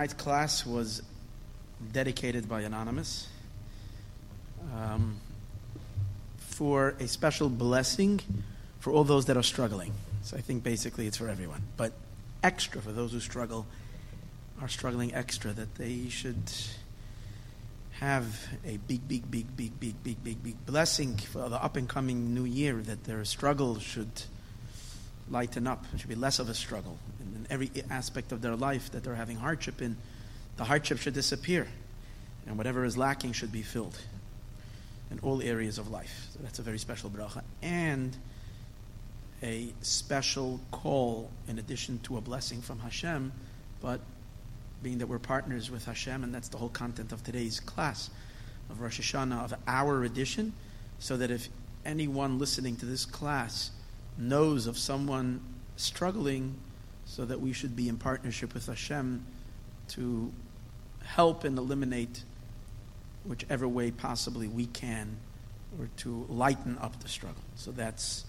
tonight's class was dedicated by Anonymous um, for a special blessing for all those that are struggling. So I think basically it's for everyone, but extra for those who struggle, are struggling extra, that they should have a big, big, big, big, big, big, big, big blessing for the up and coming new year, that their struggle should lighten up. It should be less of a struggle. And in every aspect of their life that they're having hardship in, the hardship should disappear. And whatever is lacking should be filled in all areas of life. So that's a very special bracha. And a special call in addition to a blessing from Hashem, but being that we're partners with Hashem, and that's the whole content of today's class of Rosh Hashanah, of our edition, so that if anyone listening to this class knows of someone struggling, so that we should be in partnership with Hashem to help and eliminate whichever way possibly we can, or to lighten up the struggle. So that's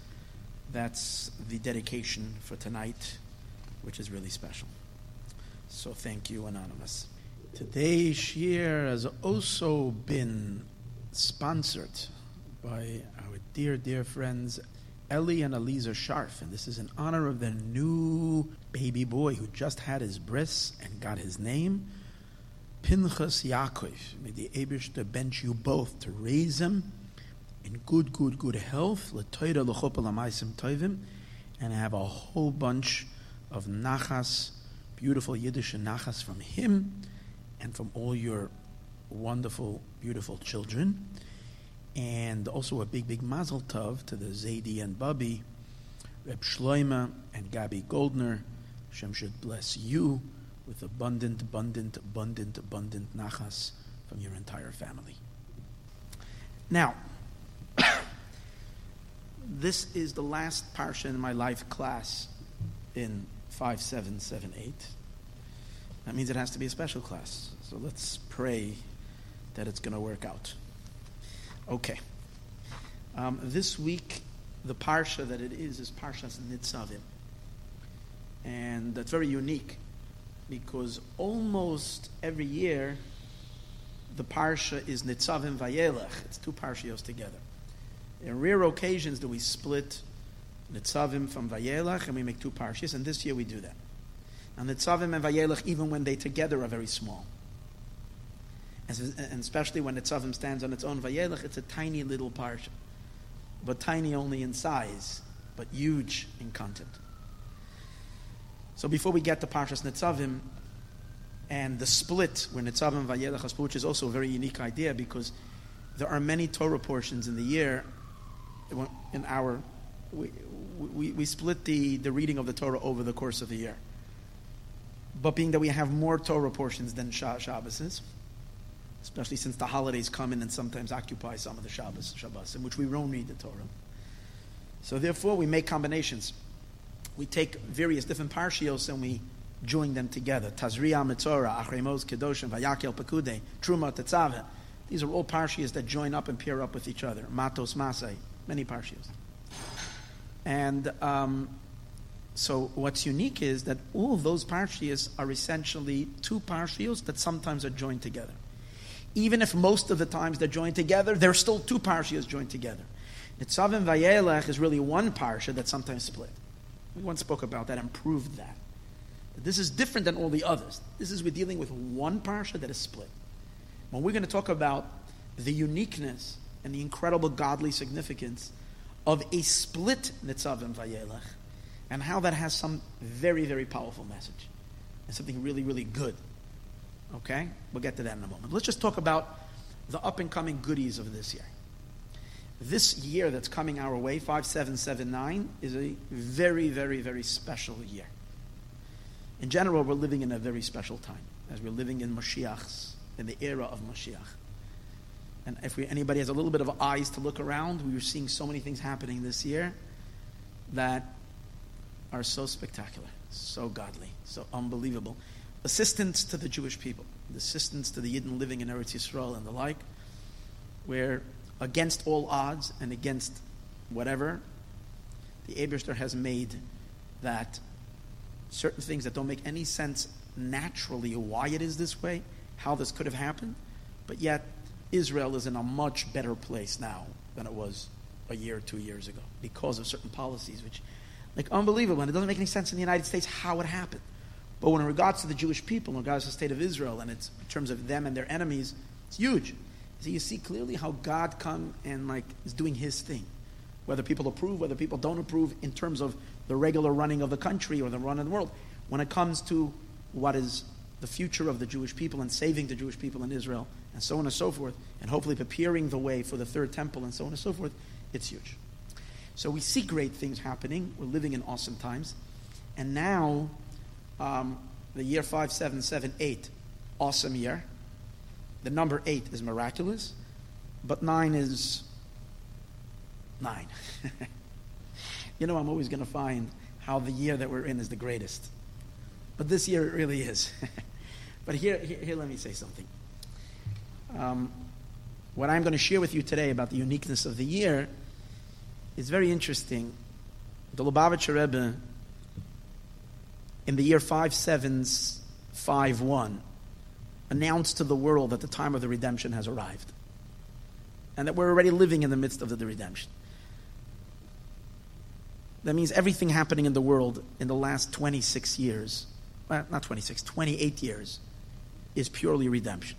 that's the dedication for tonight, which is really special. So thank you, Anonymous. Today's year has also been sponsored by our dear, dear friends Ellie and Aliza Sharf, and this is in honor of their new baby boy who just had his bris and got his name, Pinchas Yaakov. May the Abishter bench you both to raise him in good, good, good health, tovim, and have a whole bunch of nachas, beautiful Yiddish nachas from him and from all your wonderful, beautiful children. And also a big, big mazel tov to the Zaidi and Bubby, Reb Shloima and Gabi Goldner. Hashem should bless you with abundant, abundant, abundant, abundant nachas from your entire family. Now, this is the last parsha in my life class in 5778. That means it has to be a special class. So let's pray that it's going to work out. Okay. Um, this week, the parsha that it is is Parshas Nitzavim. And that's very unique because almost every year the parsha is Nitzavim Vayelech. It's two parshios together. In rare occasions do we split Nitzavim from Vayelech and we make two parshias, and this year we do that. And Nitzavim and Vayelech, even when they together are very small. And especially when Nitzavim stands on its own, Vayelech, it's a tiny little parsha. But tiny only in size, but huge in content. So before we get to Parshas Nitzavim, and the split where Nitzavim and Vayelech which is also a very unique idea because there are many Torah portions in the year. In our, we, we, we split the, the reading of the Torah over the course of the year. But being that we have more Torah portions than Shabbos is, especially since the holidays come in and sometimes occupy some of the Shabbos, Shabbos in which we don't read the Torah. So therefore, we make combinations. We take various different parshios and we join them together. Tazria Mitzora, Achremos Kedoshim, Vayakel Pekude, Truma Tetzaveh. These are all parshias that join up and pair up with each other. Matos Masai, many parshias. And um, so what's unique is that all those parshias are essentially two parshios that sometimes are joined together. Even if most of the times they're joined together, there are still two parshias joined together. Nitzavim Vayelech is really one parsha that's sometimes split. We once spoke about that and proved that. This is different than all the others. This is we're dealing with one parsha that is split. When we're going to talk about the uniqueness and the incredible godly significance of a split Nitzavim Vayelech and how that has some very, very powerful message and something really, really good. Okay? We'll get to that in a moment. Let's just talk about the up and coming goodies of this year. This year that's coming our way, 5779, is a very, very, very special year. In general, we're living in a very special time as we're living in Mashiach's, in the era of Mashiach. And if we, anybody has a little bit of eyes to look around, we are seeing so many things happening this year that are so spectacular, so godly, so unbelievable. Assistance to the Jewish people, assistance to the Yidden living in Eretz Yisrael and the like, where against all odds and against whatever, the Abishter has made that certain things that don't make any sense naturally why it is this way, how this could have happened, but yet Israel is in a much better place now than it was a year or two years ago because of certain policies, which, like, unbelievable. And it doesn't make any sense in the United States how it happened. But when in regards to the Jewish people, in regards to the state of Israel, and it's in terms of them and their enemies, it's huge. So you see clearly how God come and like is doing His thing, whether people approve, whether people don't approve, in terms of the regular running of the country or the run of the world. When it comes to what is the future of the Jewish people and saving the Jewish people in Israel, and so on and so forth, and hopefully preparing the way for the third temple and so on and so forth, it's huge. So we see great things happening. We're living in awesome times. And now, um, the year 5778, awesome year. The number eight is miraculous, but nine is nine. you know, I'm always going to find how the year that we're in is the greatest. But this year it really is. but here, here, here, let me say something. Um, what I'm going to share with you today about the uniqueness of the year is very interesting. The Lubavitcher Rebbe, in the year 5751, announced to the world that the time of the redemption has arrived. And that we're already living in the midst of the redemption. That means everything happening in the world in the last 26 years, well, not 26, 28 years, is purely redemption.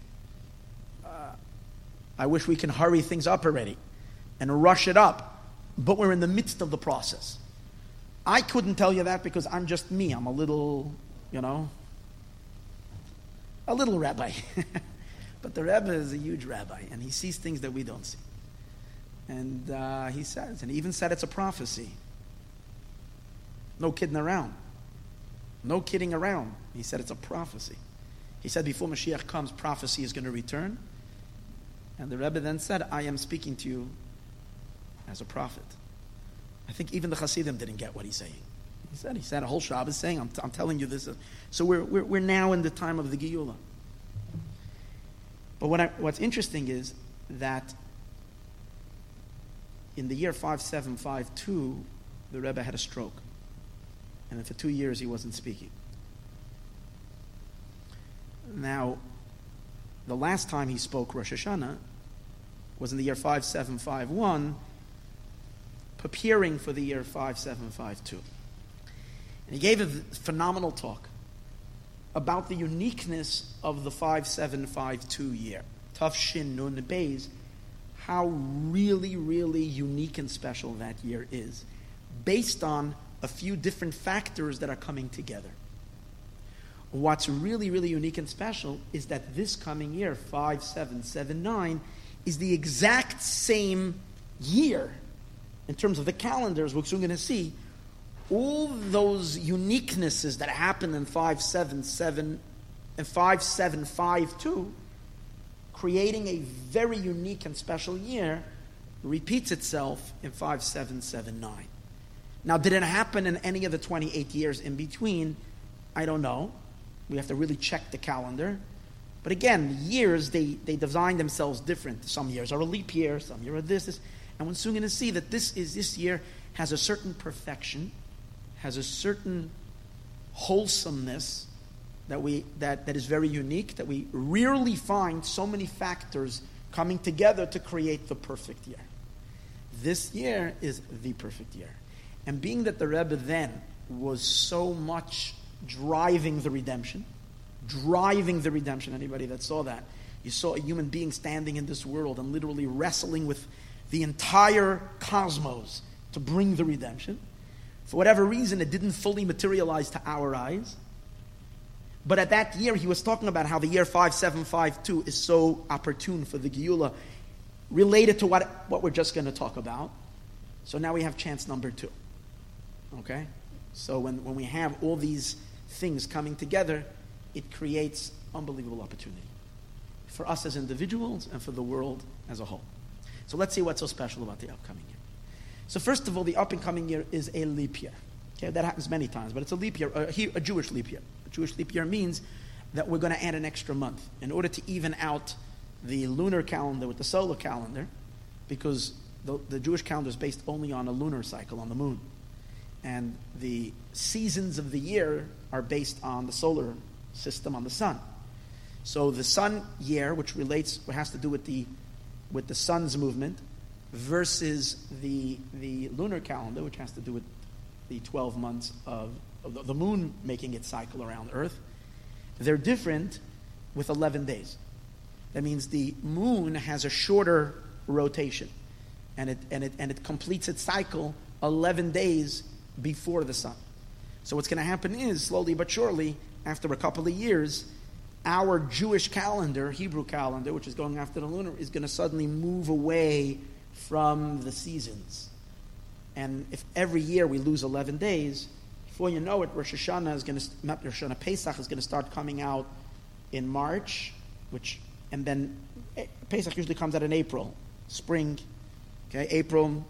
Uh, I wish we can hurry things up already and rush it up, but we're in the midst of the process. I couldn't tell you that because I'm just me. I'm a little, you know, a little rabbi. but the Rebbe is a huge rabbi, and he sees things that we don't see. And uh, he says, and he even said it's a prophecy. No kidding around. No kidding around. He said it's a prophecy. He said before Mashiach comes, prophecy is going to return. And the Rebbe then said, I am speaking to you as a prophet. I think even the Hasidim didn't get what he's saying. He said, he said a whole Shabbos saying, I'm, t- I'm telling you this. Uh, so we're, we're, we're now in the time of the Geula. But what I, what's interesting is that in the year 5752, the Rebbe had a stroke. And for two years he wasn't speaking. Now, the last time he spoke Rosh Hashanah was in the year 5751, preparing for the year 5752. And he gave a phenomenal talk about the uniqueness of the 5752 year. Tafshin Nun Beis, how really, really unique and special that year is, based on a few different factors that are coming together. What's really, really unique and special is that this coming year, 5779, is the exact same year in terms of the calendars we're soon going to see all those uniquenesses that happen in 577 and 5752, creating a very unique and special year, repeats itself in 5779. Now, did it happen in any of the 28 years in between? I don't know. We have to really check the calendar. But again, years, they, they design themselves different. Some years are a leap year, some year are this, this. And we're soon going to see that this is this year has a certain perfection has a certain wholesomeness that, we, that, that is very unique, that we rarely find so many factors coming together to create the perfect year. This year is the perfect year. And being that the Rebbe then was so much driving the redemption, driving the redemption, anybody that saw that, You saw a human being standing in this world and literally wrestling with the entire cosmos to bring the redemption. For whatever reason, it didn't fully materialize to our eyes. But at that year, he was talking about how the year 5752 is so opportune for the Geula, related to what, what we're just going to talk about. So now we have chance number two. Okay? So when, when we have all these things coming together, it creates unbelievable opportunity for us as individuals and for the world as a whole. So let's see what's so special about the upcoming year. So first of all, the up and coming year is a leap year. Okay, that happens many times, but it's a leap year, uh, a, a Jewish leap year. A Jewish leap year means that we're going to add an extra month in order to even out the lunar calendar with the solar calendar, because the, the Jewish calendar is based only on a lunar cycle on the moon, and the seasons of the year are based on the solar system on the sun. So the sun year, which relates, has to do with the with the sun's movement, versus the the lunar calendar, which has to do with the 12 months of, of the moon making its cycle around Earth, they're different with 11 days. That means the moon has a shorter rotation, and it, and it, and it completes its cycle 11 days before the sun. So what's going to happen is, slowly but surely, after a couple of years, our Jewish calendar, Hebrew calendar, which is going after the lunar, is going to suddenly move away from the seasons. And if every year we lose 11 days, before you know it, Rosh Hashanah is going to, not Rosh Hashanah, Pesach is going to start coming out in March, which, and then eh, Pesach usually comes out in April, spring, okay, April,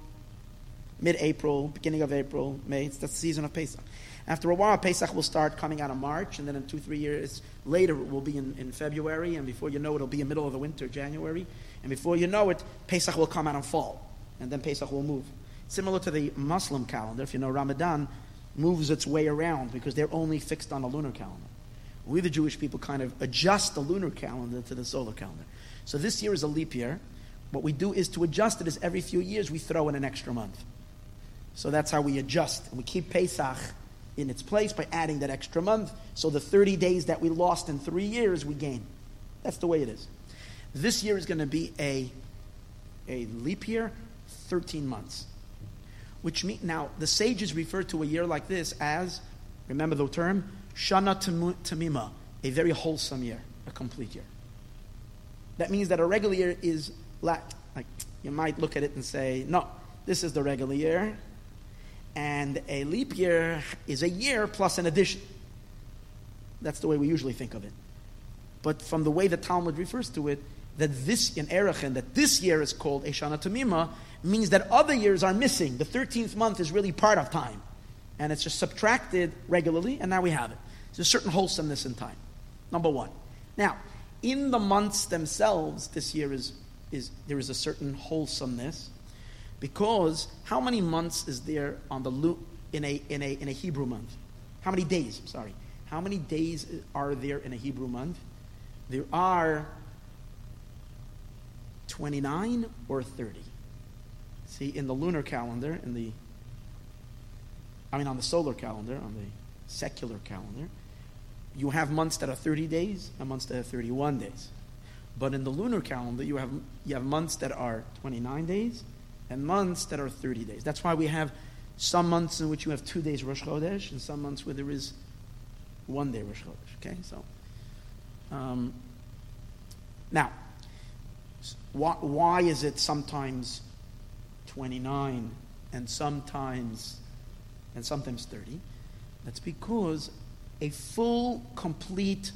mid-April, beginning of April, May, it's the season of Pesach. After a while, Pesach will start coming out in March, and then in two, three years later, it will be in, in February, and before you know it, it'll be in the middle of the winter, January, and before you know it, Pesach will come out in fall, and then Pesach will move. Similar to the Muslim calendar, if you know Ramadan moves its way around because they're only fixed on a lunar calendar. We, the Jewish people, kind of adjust the lunar calendar to the solar calendar. So this year is a leap year. What we do is to adjust it is every few years we throw in an extra month. So that's how we adjust. And we keep Pesach in its place by adding that extra month. So the 30 days that we lost in three years, we gain. That's the way it is. This year is going to be a, a leap year, 13 months which mean now the sages refer to a year like this as, remember the term, Shana Tamima, a very wholesome year, a complete year. That means that a regular year is like, like you might look at it and say, no, this is the regular year, and a leap year is a year plus an addition. That's the way we usually think of it. But from the way the Talmud refers to it, that this in Erechin, that this year is called Eshana Tamima, means that other years are missing. The 13th month is really part of time. And it's just subtracted regularly, and now we have it. There's a certain wholesomeness in time. Number one. Now, in the months themselves, this year is, is there is a certain wholesomeness because how many months is there on the in a in a in a Hebrew month? How many days? I'm sorry. How many days are there in a Hebrew month? There are 29 or 30. See, in the lunar calendar, in the, I mean, on the solar calendar, on the secular calendar, you have months that are 30 days and months that are 31 days. But in the lunar calendar, you have, you have months that are 29 days and months that are 30 days. That's why we have some months in which you have two days Rosh Chodesh and some months where there is one day Rosh Chodesh. Okay, so. Um, now, why, why is it sometimes 29 and sometimes and sometimes 30 that's because a full complete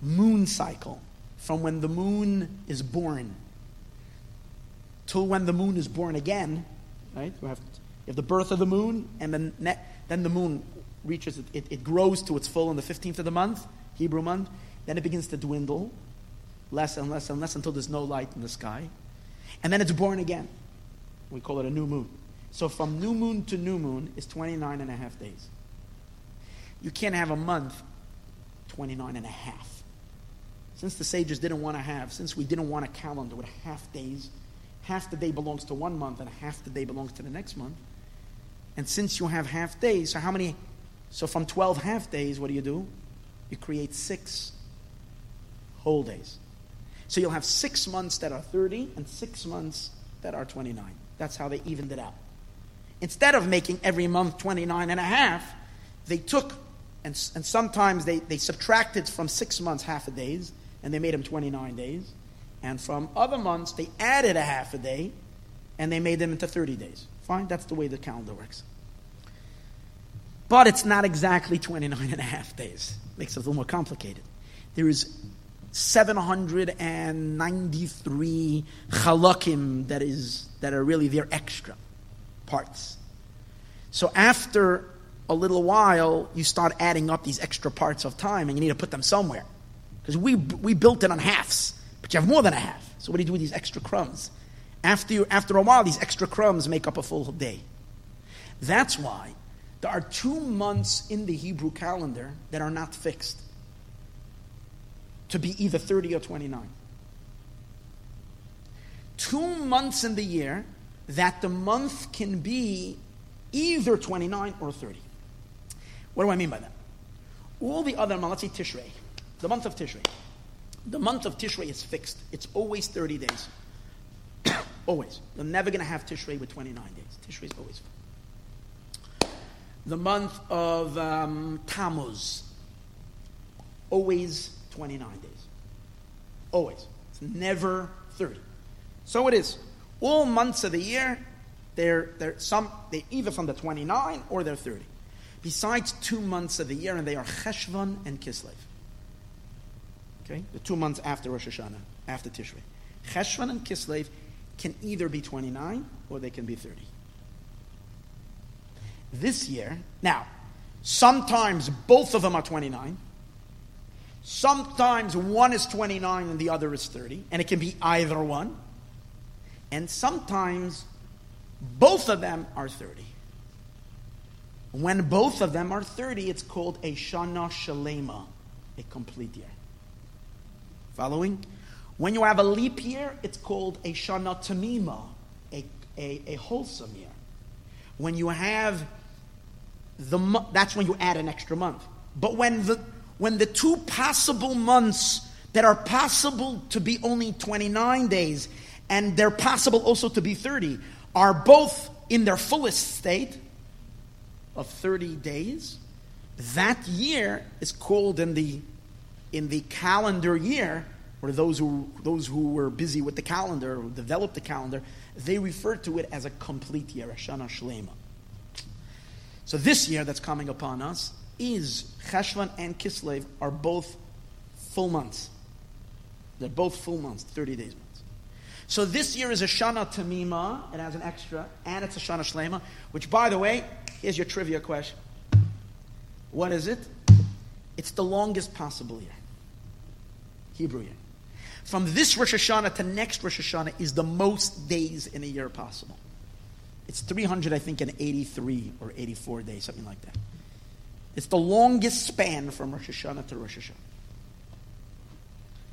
moon cycle from when the moon is born till when the moon is born again right you have, you have the birth of the moon and then then the moon reaches it, it, it grows to its full on the 15th of the month hebrew month then it begins to dwindle less and less and less until there's no light in the sky and then it's born again we call it a new moon. So from new moon to new moon is 29 and a half days. You can't have a month 29 and a half. Since the sages didn't want to have, since we didn't want a calendar with half days, half the day belongs to one month and half the day belongs to the next month. And since you have half days, so how many? So from 12 half days, what do you do? You create six whole days. So you'll have six months that are 30 and six months that are 29. That's how they evened it out. Instead of making every month 29 and a half, they took, and, and sometimes they, they subtracted from six months half a days, and they made them 29 days. And from other months, they added a half a day, and they made them into 30 days. Fine, that's the way the calendar works. But it's not exactly 29 and a half days. Makes it a little more complicated. There is 793 halakim that, is, that are really their extra parts. So after a little while, you start adding up these extra parts of time and you need to put them somewhere. Because we, we built it on halves, but you have more than a half. So what do you do with these extra crumbs? After, you, after a while, these extra crumbs make up a full day. That's why there are two months in the Hebrew calendar that are not fixed to be either 30 or 29. Two months in the year that the month can be either 29 or 30. What do I mean by that? All the other months, let's say Tishrei, the month of Tishrei. The month of Tishrei is fixed. It's always 30 days. always. You're never going to have Tishrei with 29 days. Tishrei is always The month of um, Tammuz, always 29 days. Always. It's never 30. So it is. All months of the year, they're, they're, some, they're either from the 29 or they're 30. Besides two months of the year, and they are Cheshvan and Kislev. Okay? The two months after Rosh Hashanah, after Tishrei. Cheshvan and Kislev can either be 29 or they can be 30. This year, now, sometimes both of them are 29 Sometimes one is 29 and the other is 30, and it can be either one. And sometimes both of them are 30. When both of them are 30, it's called a Shana Shalema, a complete year. Following? When you have a leap year, it's called a Shana Tamima, a, a, a wholesome year. When you have the, that's when you add an extra month. But when the, when the two possible months that are possible to be only 29 days and they're possible also to be 30 are both in their fullest state of 30 days, that year is called in the in the calendar year, or those who those who were busy with the calendar, who developed the calendar, they referred to it as a complete year, a Shana Shlema. So this year that's coming upon us is Cheshvan and Kislev are both full months. They're both full months, 30 days months. So this year is a Shana Tamima, it has an extra, and it's a Shana Shlema, which, by the way, here's your trivia question. What is it? It's the longest possible year. Hebrew year. From this Rosh Hashanah to next Rosh Hashanah is the most days in a year possible. It's 300, I think, and 83 or 84 days, something like that. It's the longest span from Rosh Hashanah to Rosh Hashanah.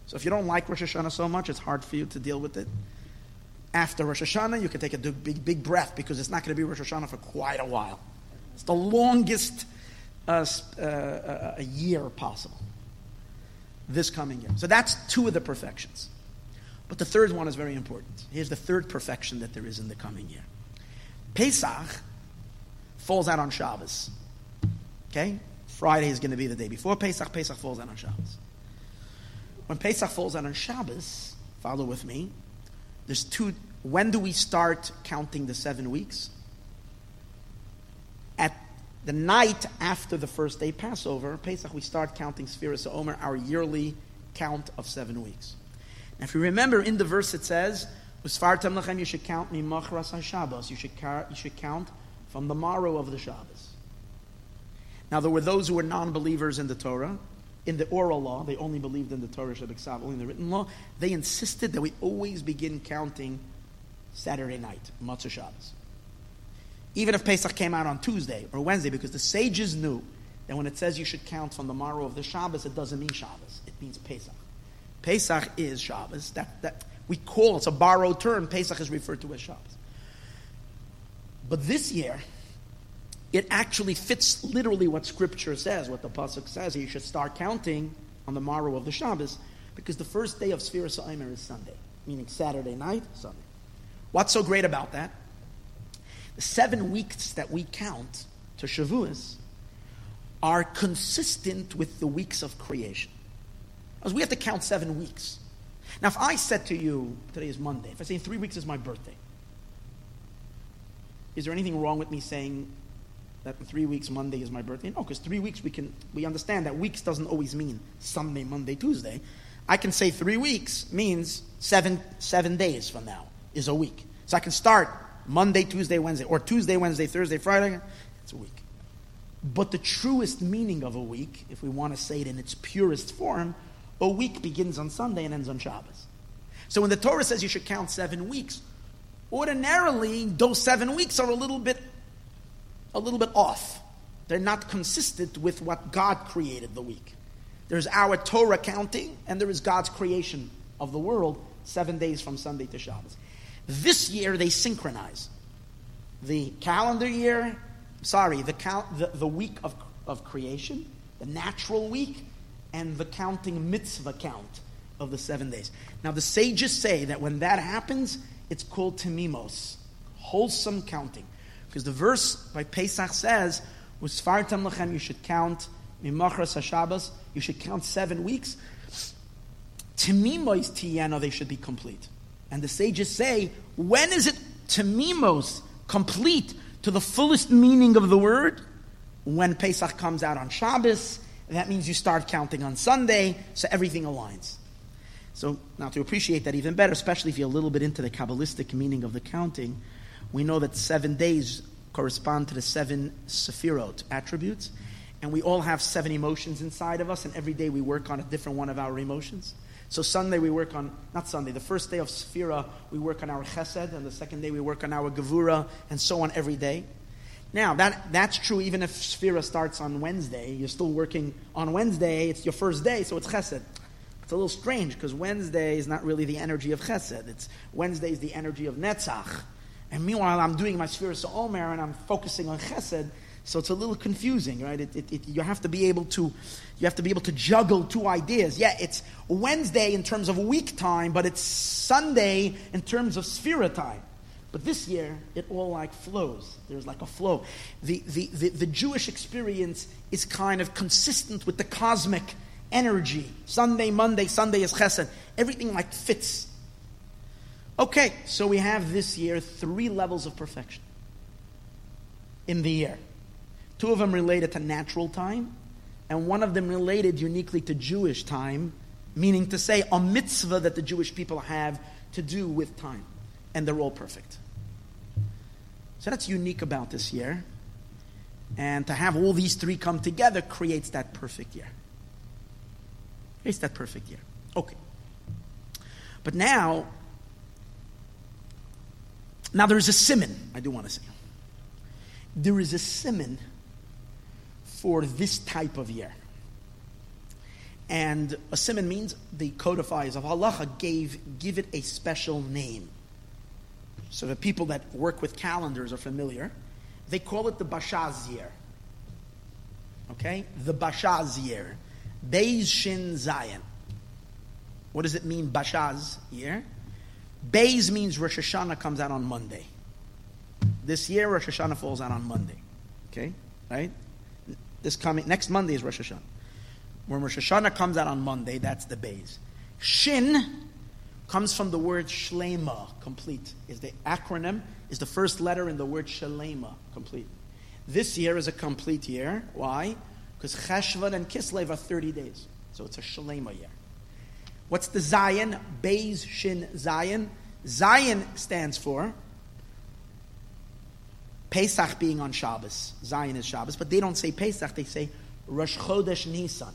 So if you don't like Rosh Hashanah so much, it's hard for you to deal with it. After Rosh Hashanah, you can take a big, big breath because it's not going to be Rosh Hashanah for quite a while. It's the longest uh, uh, uh, year possible. This coming year. So that's two of the perfections. But the third one is very important. Here's the third perfection that there is in the coming year. Pesach falls out on Shabbos. Okay? Friday is going to be the day before Pesach. Pesach falls out on Shabbos. When Pesach falls out on Shabbos, follow with me, there's two. When do we start counting the seven weeks? The night after the first day Passover, Pesach, we start counting Sfiras Omer, our yearly count of seven weeks. Now, if you remember in the verse it says, Usfartam lechem, you should count mimachras Shabbos. You should, you should count from the morrow of the Shabbos. Now, there were those who were non believers in the Torah. In the oral law, they only believed in the Torah Shabbat only in the written law. They insisted that we always begin counting Saturday night, Motzei Shabbos. Even if Pesach came out on Tuesday or Wednesday, because the sages knew that when it says you should count from the morrow of the Shabbos, it doesn't mean Shabbos. It means Pesach. Pesach is Shabbos. That, that we call it's a borrowed term. Pesach is referred to as Shabbos. But this year, it actually fits literally what Scripture says, what the pasuk says. You should start counting on the morrow of the Shabbos, Because the first day of Sfiras Omer is Sunday, meaning Saturday night, Sunday. What's so great about that? The seven weeks that we count to Shavuos are consistent with the weeks of creation. Because we have to count seven weeks. Now, if I said to you, today is Monday, if I say in three weeks is my birthday, is there anything wrong with me saying that in three weeks Monday is my birthday? No, because three weeks we can we understand that weeks doesn't always mean Sunday, Monday, Tuesday. I can say three weeks means seven seven days from now is a week. So I can start Monday, Tuesday, Wednesday, or Tuesday, Wednesday, Thursday, Friday. It's a week. But the truest meaning of a week, if we want to say it in its purest form, a week begins on Sunday and ends on Shabbos. So when the Torah says you should count seven weeks, ordinarily those seven weeks are a little bit, a little bit off. They're not consistent with what God created the week. There's our Torah counting, and there is God's creation of the world, seven days from Sunday to Shabbos. This year they synchronize. The calendar year, sorry, the, count, the, the week of, of creation, the natural week, and the counting mitzvah count of the seven days. Now, the sages say that when that happens, it's called temimos, wholesome counting. Because the verse by Pesach says, Usfartam lechem, you should count, mimachras hashabbos, you should count seven weeks. Temimos tiyana, they should be complete. And the sages say, when is it temimos, complete, to the fullest meaning of the word? When Pesach comes out on Shabbos, that means you start counting on Sunday, so everything aligns. So now to appreciate that even better, especially if you're a little bit into the Kabbalistic meaning of the counting, we know that seven days correspond to the seven Sephirot attributes, and we all have seven emotions inside of us, and every day we work on a different one of our emotions. So Sunday we work on, not Sunday, the first day of Sephira, we work on our Chesed, and the second day we work on our Gevura, and so on every day. Now, that, that's true even if Sphira starts on Wednesday. You're still working on Wednesday. It's your first day, so it's Chesed. It's a little strange because Wednesday is not really the energy of Chesed. It's Wednesday is the energy of Netzach. And meanwhile, I'm doing my Sphira Omer and I'm focusing on Chesed. So it's a little confusing, right? It, it, it, you have to be able to, you have to be able to juggle two ideas. Yeah, it's Wednesday in terms of week time, but it's Sunday in terms of Sphira time. But this year, it all like flows. There's like a flow. The, the, the, the, Jewish experience is kind of consistent with the cosmic energy. Sunday, Monday, Sunday is chesed. Everything like fits. Okay, so we have this year three levels of perfection in the year. Two of them related to natural time, and one of them related uniquely to Jewish time, meaning to say a mitzvah that the Jewish people have to do with time. And they're all perfect. So that's unique about this year. And to have all these three come together creates that perfect year. Creates that perfect year. Okay. But now, now there is a simon, I do want to say. There is a simon for this type of year. And a simon means the codifiers of halacha gave give it a special name. So the people that work with calendars are familiar. They call it the Bashaz year. Okay? The Bashaz year. Beis Shin Zayin. What does it mean, Bashaz year? Beis means Rosh Hashanah comes out on Monday. This year, Rosh Hashanah falls out on Monday. Okay? Right? This coming next Monday is Rosh Hashanah. When Rosh Hashanah comes out on Monday, that's the base. Shin comes from the word shlema, complete. Is the acronym is the first letter in the word shalema, complete. This year is a complete year. Why? Because Cheshvan and Kislev are 30 days. So it's a shalema year. What's the Zayin? Beis Shin Zayin. Zayin stands for Pesach being on Shabbos. Zayin is Shabbos, but they don't say Pesach, they say Rosh Chodesh Nisan.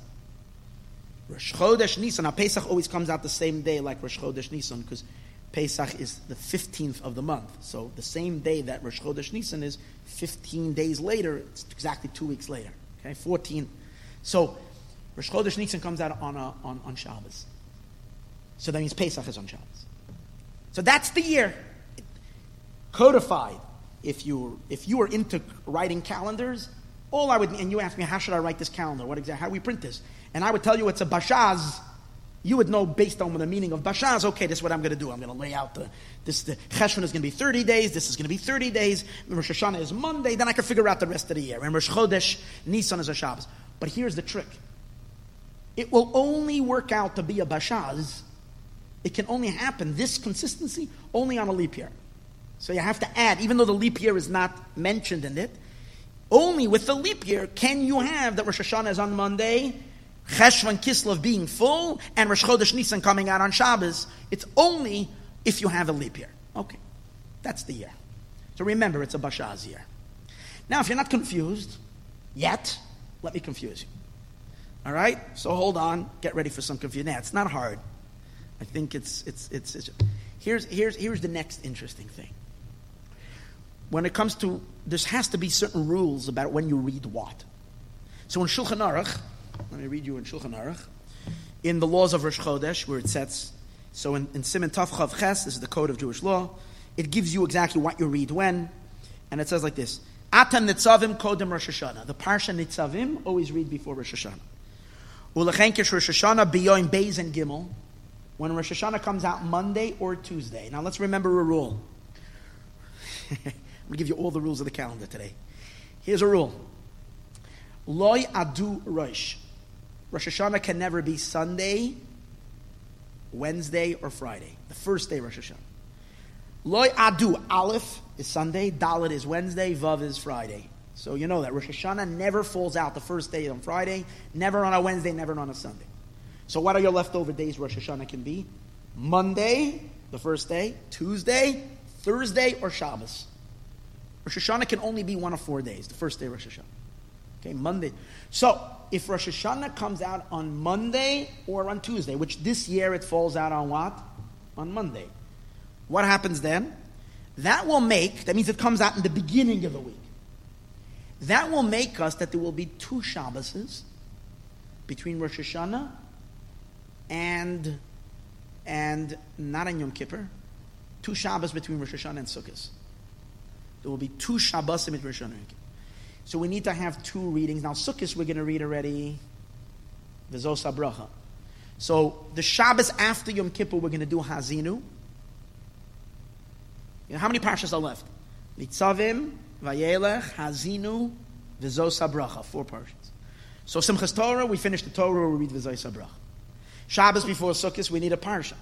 Rosh Chodesh Nisan. Now Pesach always comes out the same day like Rosh Chodesh Nisan because Pesach is the 15th of the month. So the same day that Rosh Chodesh Nisan is, 15 days later, it's exactly two weeks later. Okay, 14. So Rosh Chodesh Nisan comes out on, a, on, on Shabbos. So that means Pesach is on Shabbos. So that's the year. Codified. If you if you are into writing calendars, all I would and you ask me how should I write this calendar? What exactly? How do we print this? And I would tell you it's a bashaz you would know based on the meaning of Bashaz, okay, this is what I'm going to do. I'm going to lay out the, this, the Cheshvan is going to be 30 days, this is going to be 30 days, Rosh Hashanah is Monday, then I can figure out the rest of the year. And Rosh Chodesh, Nisan is a Shabbos. But here's the trick. It will only work out to be a Bashaz, it can only happen, this consistency, only on a leap year. So you have to add, even though the leap year is not mentioned in it, only with the leap year can you have that Rosh Hashanah is on Monday, Cheshvan Kislev being full, and Rosh Chodesh Nisan coming out on Shabbos. It's only if you have a leap year. Okay, that's the year. So remember, it's a Bashaz year. Now, if you're not confused yet, let me confuse you. All right? So hold on, get ready for some confusion. Now, it's not hard. I think it's, it's, it's, it's here's, here's, here's the next interesting thing. When it comes to, there has to be certain rules about when you read what. So in Shulchan Aruch, let me read you in Shulchan Aruch, in the laws of Rosh Chodesh, where it sets, so in, in Simon Ches, this is the code of Jewish law, it gives you exactly what you read when, and it says like this, Atam Nitzavim Kodem Rosh Hashanah. The Parsha Nitzavim always read before Rosh Hashanah. Ulechenkesh Rosh Hashanah Biyoim Beis and Gimel, when Rosh Hashanah comes out Monday or Tuesday. Now let's remember a rule. Going to give you all the rules of the calendar today. Here's a rule. Loy adu rosh. Rosh Hashanah can never be Sunday, Wednesday, or Friday. The first day Rosh Hashanah. Loy adu Aleph is Sunday, Dalet is Wednesday, Vav is Friday. So you know that Rosh Hashanah never falls out the first day on Friday, never on a Wednesday, never on a Sunday. So what are your leftover days Rosh Hashanah can be? Monday, the first day, Tuesday, Thursday, or Shabbos. Rosh Hashanah can only be one of four days, the first day Rosh Hashanah. Okay, Monday. So, if Rosh Hashanah comes out on Monday or on Tuesday, which this year it falls out on what? On Monday. What happens then? That will make, that means it comes out in the beginning of the week. That will make us that there will be two Shabboses between Rosh Hashanah and, and not on Yom Kippur, two Shabbos between Rosh Hashanah and Sukkot. There will be two Shabbos between Rosh Hashanah and Yom Kippur. So we need to have two readings. Now, Sukkot we're going to read already, the Zosa Bracha. So the Shabbos after Yom Kippur, we're going to do Hazinu. You know, how many parshas are left? Nitzavim, Vayelech, Hazinu, Vizosa Bracha. Four parshas. So Simchas Torah, we finish the Torah, we read Vizosa Bracha. Shabbos before Sukkot, we need a parsha.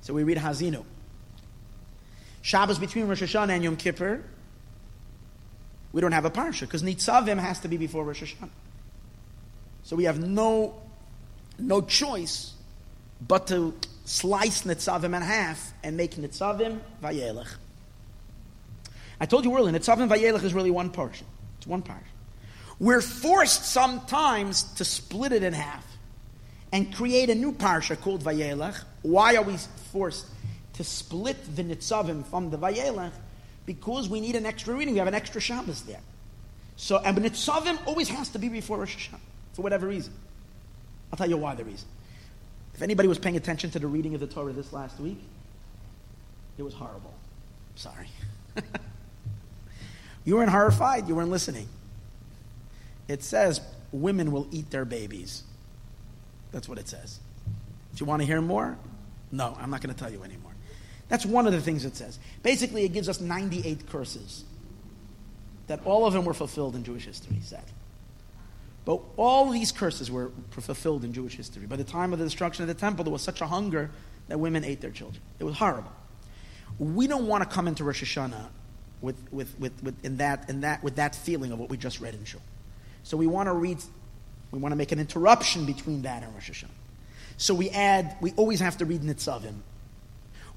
So we read Hazinu. Shabbos between Rosh Hashanah and Yom Kippur, we don't have a parsha because Nitzavim has to be before Rosh Hashanah. So we have no, no choice but to slice Nitzavim in half and make Nitzavim Vayelech. I told you earlier, Nitzavim Vayelech is really one parsha. It's one parsha. We're forced sometimes to split it in half and create a new parsha called Vayelech. Why are we forced to split the Nitzavim from the Vayelech? Because we need an extra reading. We have an extra Shabbos there. So, and Nitzavim always has to be before Rosh Hashanah, for whatever reason. I'll tell you why the reason. If anybody was paying attention to the reading of the Torah this last week, it was horrible. Sorry. you weren't horrified, you weren't listening. It says women will eat their babies. That's what it says. If you want to hear more, no, I'm not going to tell you anymore. That's one of the things it says. Basically, it gives us 98 curses that all of them were fulfilled in Jewish history, said. But all these curses were fulfilled in Jewish history. By the time of the destruction of the temple, there was such a hunger that women ate their children. It was horrible. We don't want to come into Rosh Hashanah with, with, with, with, in that, in that, with that feeling of what we just read in Shul. So we want to read, we want to make an interruption between that and Rosh Hashanah. So we add, we always have to read Nitzavim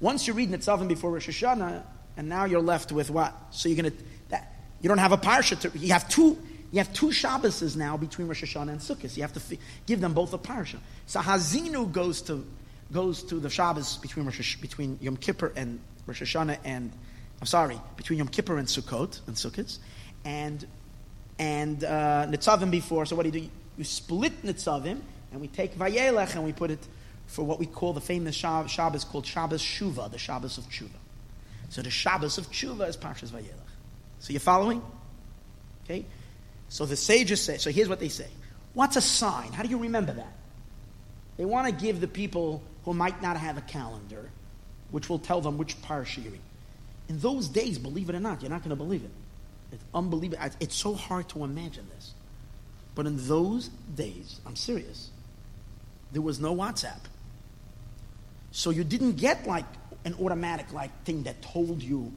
once you read Nitzavim before Rosh Hashanah, and now you're left with what? So you're going to, that, you don't have a parsha to, you have two, you have two Shabboses now between Rosh Hashanah and Sukkot. You have to f- give them both a parsha. So Hazinu goes to, goes to the Shabbos between, Rosh, between Yom Kippur and Rosh Hashanah and, I'm sorry, between Yom Kippur and Sukkot, and Sukkot, and, and uh, Nitzavim before. So what do you do? You split Nitzavim, and we take Vayelech and we put it for what we call the famous Shabbos called Shabbos Shuva, the Shabbos of Tshuva. So the Shabbos of Tshuva is Parshas Vayelech. So you're following? Okay? So the sages say, so here's what they say. What's a sign? How do you remember that? They want to give the people who might not have a calendar, which will tell them which parsha you're in. In those days, believe it or not, you're not going to believe it. It's unbelievable. It's so hard to imagine this. But in those days, I'm serious, there was no WhatsApp. So you didn't get like an automatic like thing that told you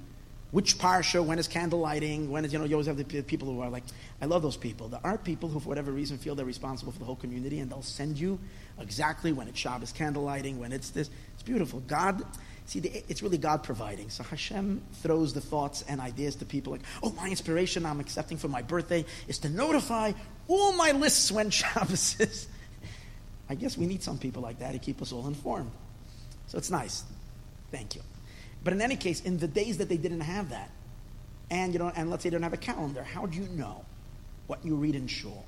which parsha, when is candle lighting, when is, you know, you always have the people who are like, I love those people. There are people who, for whatever reason, feel they're responsible for the whole community and they'll send you exactly when it's Shabbos candle lighting, when it's this. It's beautiful. God, see, it's really God providing. So Hashem throws the thoughts and ideas to people like, oh, my inspiration I'm accepting for my birthday is to notify all my lists when Shabbos is. I guess we need some people like that to keep us all informed. So it's nice. Thank you. But in any case, in the days that they didn't have that, and you know, and let's say they don't have a calendar, how do you know what you read in shul?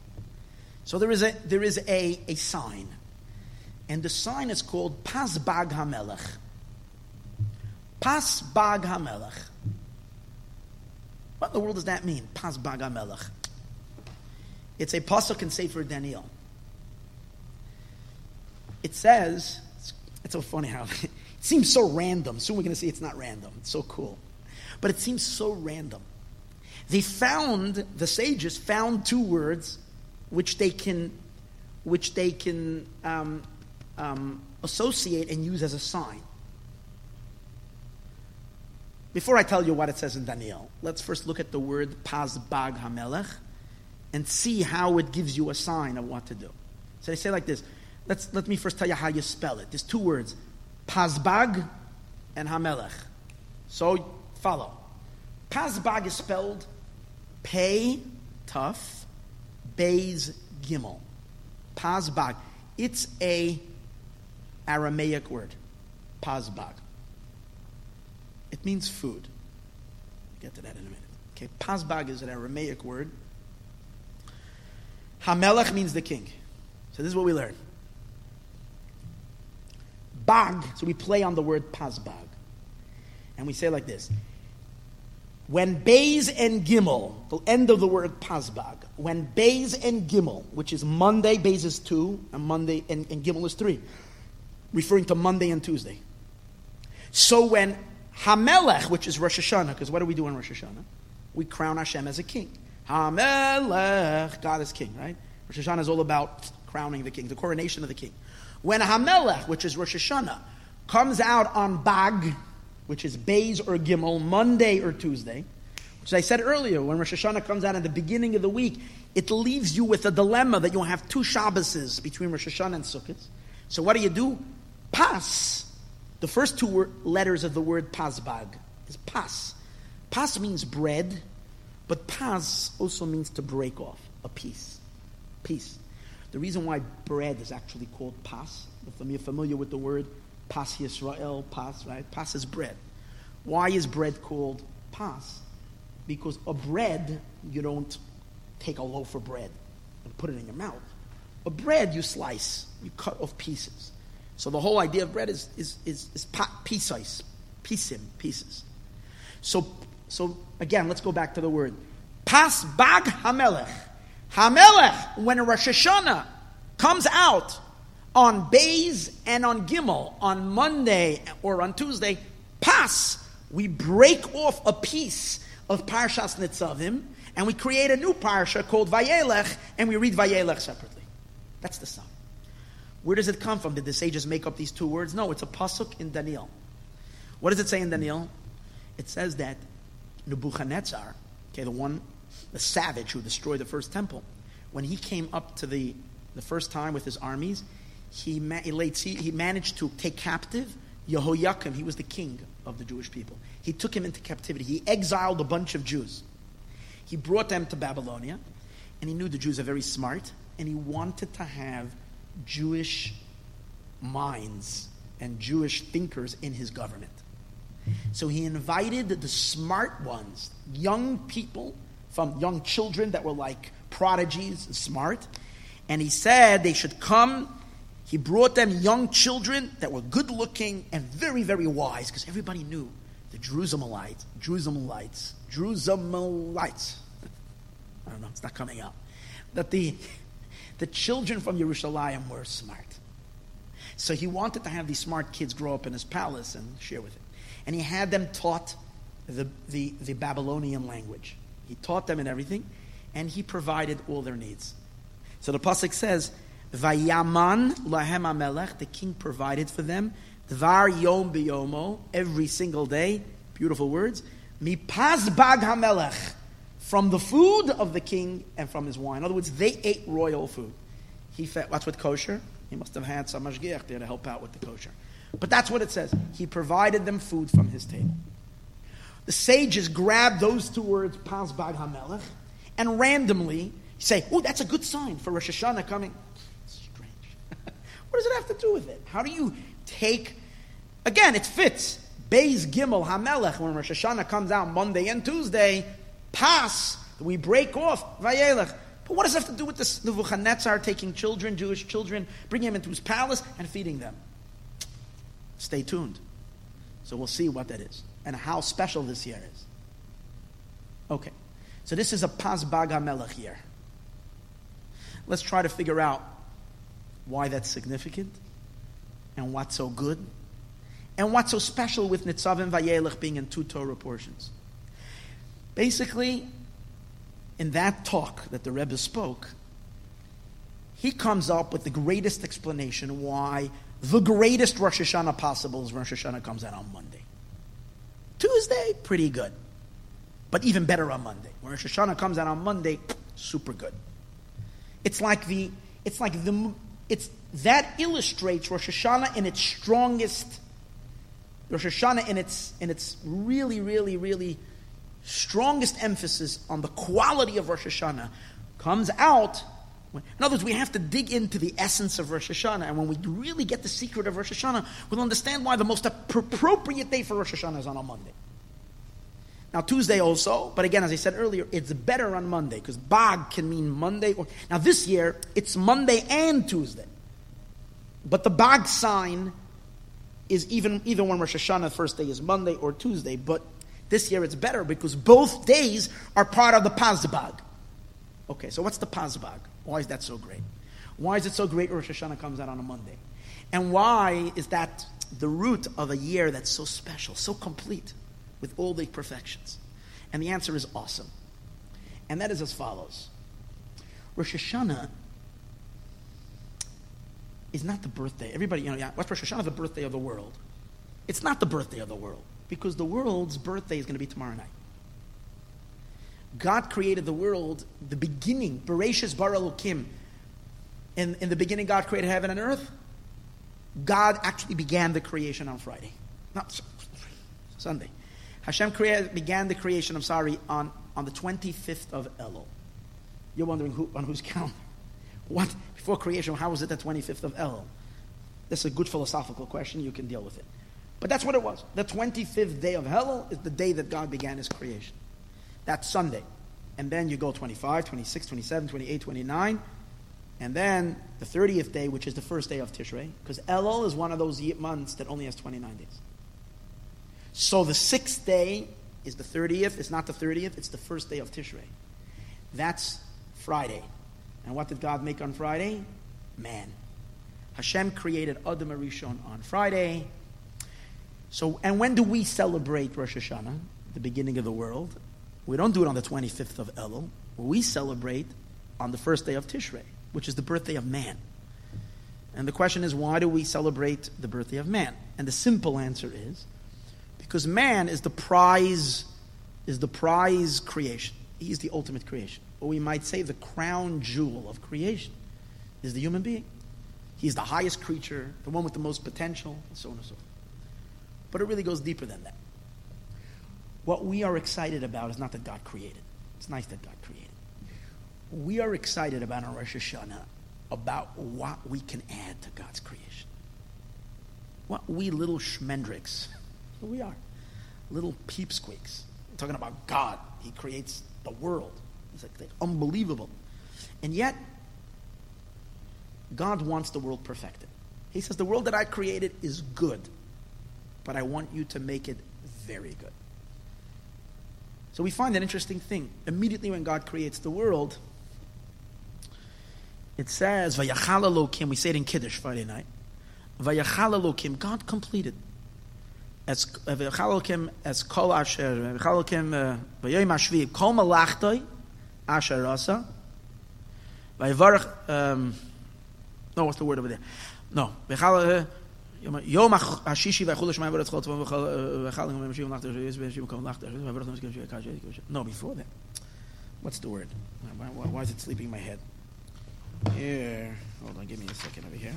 So there is a there is a, a sign. And the sign is called Pasbag Hamelech. Pasbag Hamelech. What in the world does that mean? Pas Bag Hamelech. It's a pasuk in Sefer Daniel. It says, it's, so funny how It seems so random. Soon we're going to see it's not random. It's so cool. But it seems so random. They found, the sages found two words which they can, which they can um, um, associate and use as a sign. Before I tell you what it says in Daniel, let's first look at the word Pazbag Hamelech and see how it gives you a sign of what to do. So they say like this. Let's, let me first tell you how you spell it. There's two words Pazbag and Hamelech. So follow. Pazbag is spelled Pei, tough, Bays, Gimel. Pazbag. It's a Aramaic word. Pazbag. It means food. We'll get to that in a minute. Okay, Pazbag is an Aramaic word. Hamelech means the king. So this is what we learn. Bag, so we play on the word pasbag. And we say like this. When Bays and Gimel, the end of the word pasbag, when Bays and Gimel, which is Monday, Bays is two, and Monday and, and Gimel is three, referring to Monday and Tuesday. So when Hamelech, which is Rosh Hashanah, because what do we do in Rosh Hashanah? We crown Hashem as a king. Hamelech, God is king, right? Rosh Hashanah is all about crowning the king, the coronation of the king. When Hamelech, which is Rosh Hashanah, comes out on Bag, which is Bays or Gimel, Monday or Tuesday, which I said earlier, when Rosh Hashanah comes out at the beginning of the week, it leaves you with a dilemma that you'll have two Shabbases between Rosh Hashanah and Sukkot. So what do you do? Pas. The first two letters of the word pasbag is pas. Pas means bread, but pas also means to break off, a piece. Piece. The reason why bread is actually called pas, if you're familiar with the word pas Yisrael, pas, right? Pas is bread. Why is bread called pas? Because a bread, you don't take a loaf of bread and put it in your mouth. A bread you slice, you cut off pieces. So the whole idea of bread is is is, is pieces, pisim, pieces. So so again, let's go back to the word. Pas bag hamelech. Hamelech, when Rosh Hashanah comes out on Bays and on Gimel, on Monday or on Tuesday, pass, we break off a piece of Parshas Nitzavim, and we create a new parsha called Vayelech, and we read Vayelech separately. That's the sign. Where does it come from? Did the sages make up these two words? No, it's a pasuk in Daniel. What does it say in Daniel? It says that Nebuchadnezzar, okay, the one the savage who destroyed the first temple, when he came up to the, the first time with his armies, he, ma- he, managed to take captive Jehoiakim. He was the king of the Jewish people. He took him into captivity. He exiled a bunch of Jews. He brought them to Babylonia, and he knew the Jews are very smart, and he wanted to have Jewish minds and Jewish thinkers in his government. So he invited the smart ones, young people from young children that were like prodigies, smart. And he said they should come. He brought them young children that were good looking and very, very wise because everybody knew the Jerusalemites, Jerusalemites, Jerusalemites. I don't know, it's not coming out. That the, the children from Jerusalem were smart. So he wanted to have these smart kids grow up in his palace and share with him. And he had them taught the, the, the Babylonian language. He taught them and everything, and he provided all their needs. So the Pasuk says, Vayaman lahem amelech, the king provided for them, Dvar yom biyomo, every single day, beautiful words, Mipaz bag hamelech, from the food of the king and from his wine. In other words, they ate royal food. He fed, what's with kosher? He must have had some mashgiach there to help out with the kosher. But that's what it says. He provided them food from his table. The sages grabbed those two words, Paz Bag HaMelech, and randomly say, oh, that's a good sign for Rosh Hashanah coming. Strange. what does it have to do with it? How do you take, again, it fits. Beis Gimel HaMelech, when Rosh Hashanah comes out Monday and Tuesday, Pas, we break off, Vayelech. But what does it have to do with this Nebuchadnezzar taking children, Jewish children, bringing them into his palace and feeding them? Stay tuned. So we'll see what that is and how special this year is. Okay. So this is a Paz Bag Hamelech year. Let's try to figure out why that's significant and what's so good and what's so special with Nitzavim Vayelech being in two Torah portions. Basically, in that talk that the Rebbe spoke, he comes up with the greatest explanation why the greatest Rosh Hashanah possible is Rosh Hashanah comes out on Monday. Tuesday, pretty good. But even better on Monday. When Rosh Hashanah comes out on Monday, super good. It's like the, it's like the, it's, that illustrates Rosh Hashanah in its strongest, Rosh Hashanah in its, in its really, really, really strongest emphasis on the quality of Rosh Hashanah comes out. In other words, we have to dig into the essence of Rosh Hashanah, and when we really get the secret of Rosh Hashanah, we'll understand why the most appropriate day for Rosh Hashanah is on a Monday. Now, Tuesday also, but again, as I said earlier, it's better on Monday because Bag can mean Monday. Or, now, this year, it's Monday and Tuesday. But the Bag sign is even, even when Rosh Hashanah, first day is Monday or Tuesday, but this year it's better because both days are part of the Pazbag. Okay, so what's the Pazbag? Why is that so great? Why is it so great Rosh Hashanah comes out on a Monday? And why is that the root of a year that's so special, so complete, with all the perfections? And the answer is awesome. And that is as follows Rosh Hashanah is not the birthday. Everybody, you know, what's Rosh Hashanah? The birthday of the world. It's not the birthday of the world because the world's birthday is going to be tomorrow night. God created the world, the beginning, Bereshis Bara Elokim. In, in the beginning, God created heaven and earth. God actually began the creation on Friday, not Sunday. Hashem created, began the creation, I'm sorry, on, on the 25th of Elul. You're wondering who, on whose count? What? Before creation, how was it the 25th of Elul? That's a good philosophical question. You can deal with it. But that's what it was. The 25th day of Elul is the day that God began his creation. That's Sunday. And then you go 25, 26, 27, 28, 29. And then the 30th day, which is the first day of Tishrei, because Elul is one of those months that only has 29 days. So the sixth day is the 30th. It's not the 30th, it's the first day of Tishrei. That's Friday. And what did God make on Friday? Man. Hashem created Adam Arishon on Friday. So, and when do we celebrate Rosh Hashanah, the beginning of the world? We don't do it on the 25th of Elul. We celebrate on the first day of Tishrei, which is the birthday of man. And the question is, why do we celebrate the birthday of man? And the simple answer is because man is the prize, is the prize creation. He's the ultimate creation. Or we might say the crown jewel of creation is the human being. He's the highest creature, the one with the most potential, and so on and so forth. But it really goes deeper than that. What we are excited about is not that God created. It's nice that God created. We are excited about our Rosh Hashanah about what we can add to God's creation. What we little schmendricks, we are, little peepsqueaks. Talking about God. He creates the world. It's like unbelievable. And yet, God wants the world perfected. He says, The world that I created is good but I want you to make it very good. So we find an interesting thing. Immediately when God creates the world, it says, Vayachal Elokim, we say it in Kiddush Friday night, Vayachal Elokim, God completed. As Vayachal as Kol Asher, Vayachal Elokim, uh, Vayayim Ashvi, Kol Malachtoi, Asher Rasa, Vayavarach, um, no, what's the word over there? No, Vayachal, uh, יום השישי והחול השמיים וארץ חול צבא וחל ומשיב לך יש וישיב מקום לך no before that what's the word why, why, why is it sleeping in my head here hold on give me a second over here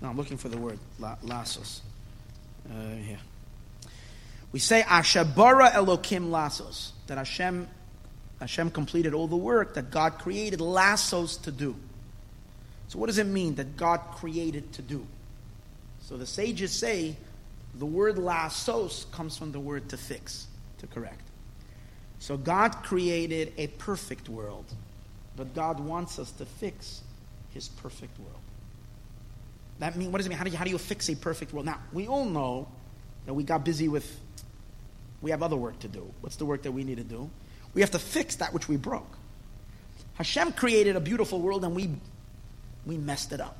no I'm looking for the word lasos uh, here we say Ashabara Elokim lasos that Hashem Hashem completed all the work that God created lassos to do so what does it mean that God created to do So the sages say the word lasos comes from the word to fix, to correct. So God created a perfect world, but God wants us to fix his perfect world. That mean what does it mean? How do you, how do you fix a perfect world? Now, we all know that we got busy with we have other work to do. What's the work that we need to do? We have to fix that which we broke. Hashem created a beautiful world and we we messed it up.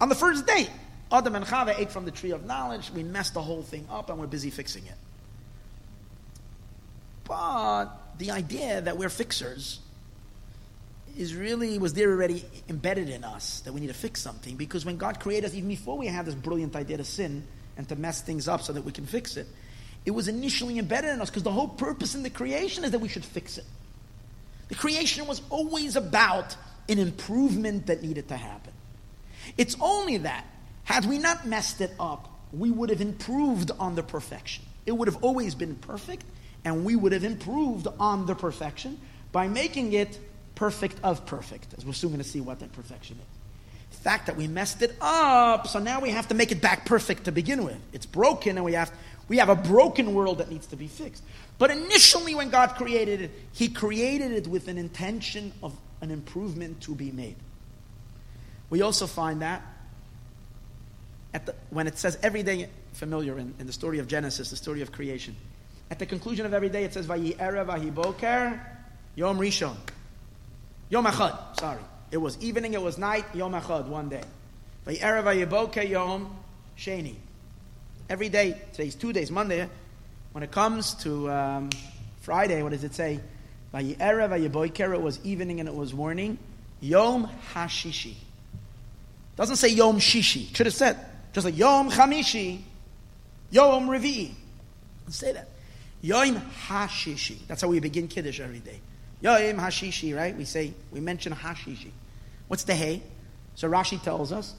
On the first day, Adam and Chava ate from the tree of knowledge. We messed the whole thing up and we're busy fixing it. But the idea that we're fixers is really was there already embedded in us that we need to fix something because when God created us, even before we had this brilliant idea to sin and to mess things up so that we can fix it, it was initially embedded in us because the whole purpose in the creation is that we should fix it. The creation was always about an improvement that needed to happen. It's only that had we not messed it up, we would have improved on the perfection. It would have always been perfect, and we would have improved on the perfection by making it perfect of perfect, as we're soon going to see what that perfection is. The fact that we messed it up, so now we have to make it back perfect to begin with. It's broken, and we have, we have a broken world that needs to be fixed. But initially, when God created it, He created it with an intention of an improvement to be made. We also find that the, when it says every day, familiar in, in, the story of Genesis, the story of creation. At the conclusion of every day, it says, Yom Rishon. Yom Achad, sorry. It was evening, it was night, Yom Achad, one day. Yom Sheni. Every day, today's two days, Monday. When it comes to um, Friday, what does it say? Boker, it was evening and it was morning. Yom Hashishi. Doesn't say Yom Shishi. Should have said just like Yom Chamishi, Yom Revi. Let's say that. Yom Hashishi. That's how we begin Kiddush every day. Yom Hashishi, right? We say, we mention Hashishi. What's the hay? So Rashi tells us,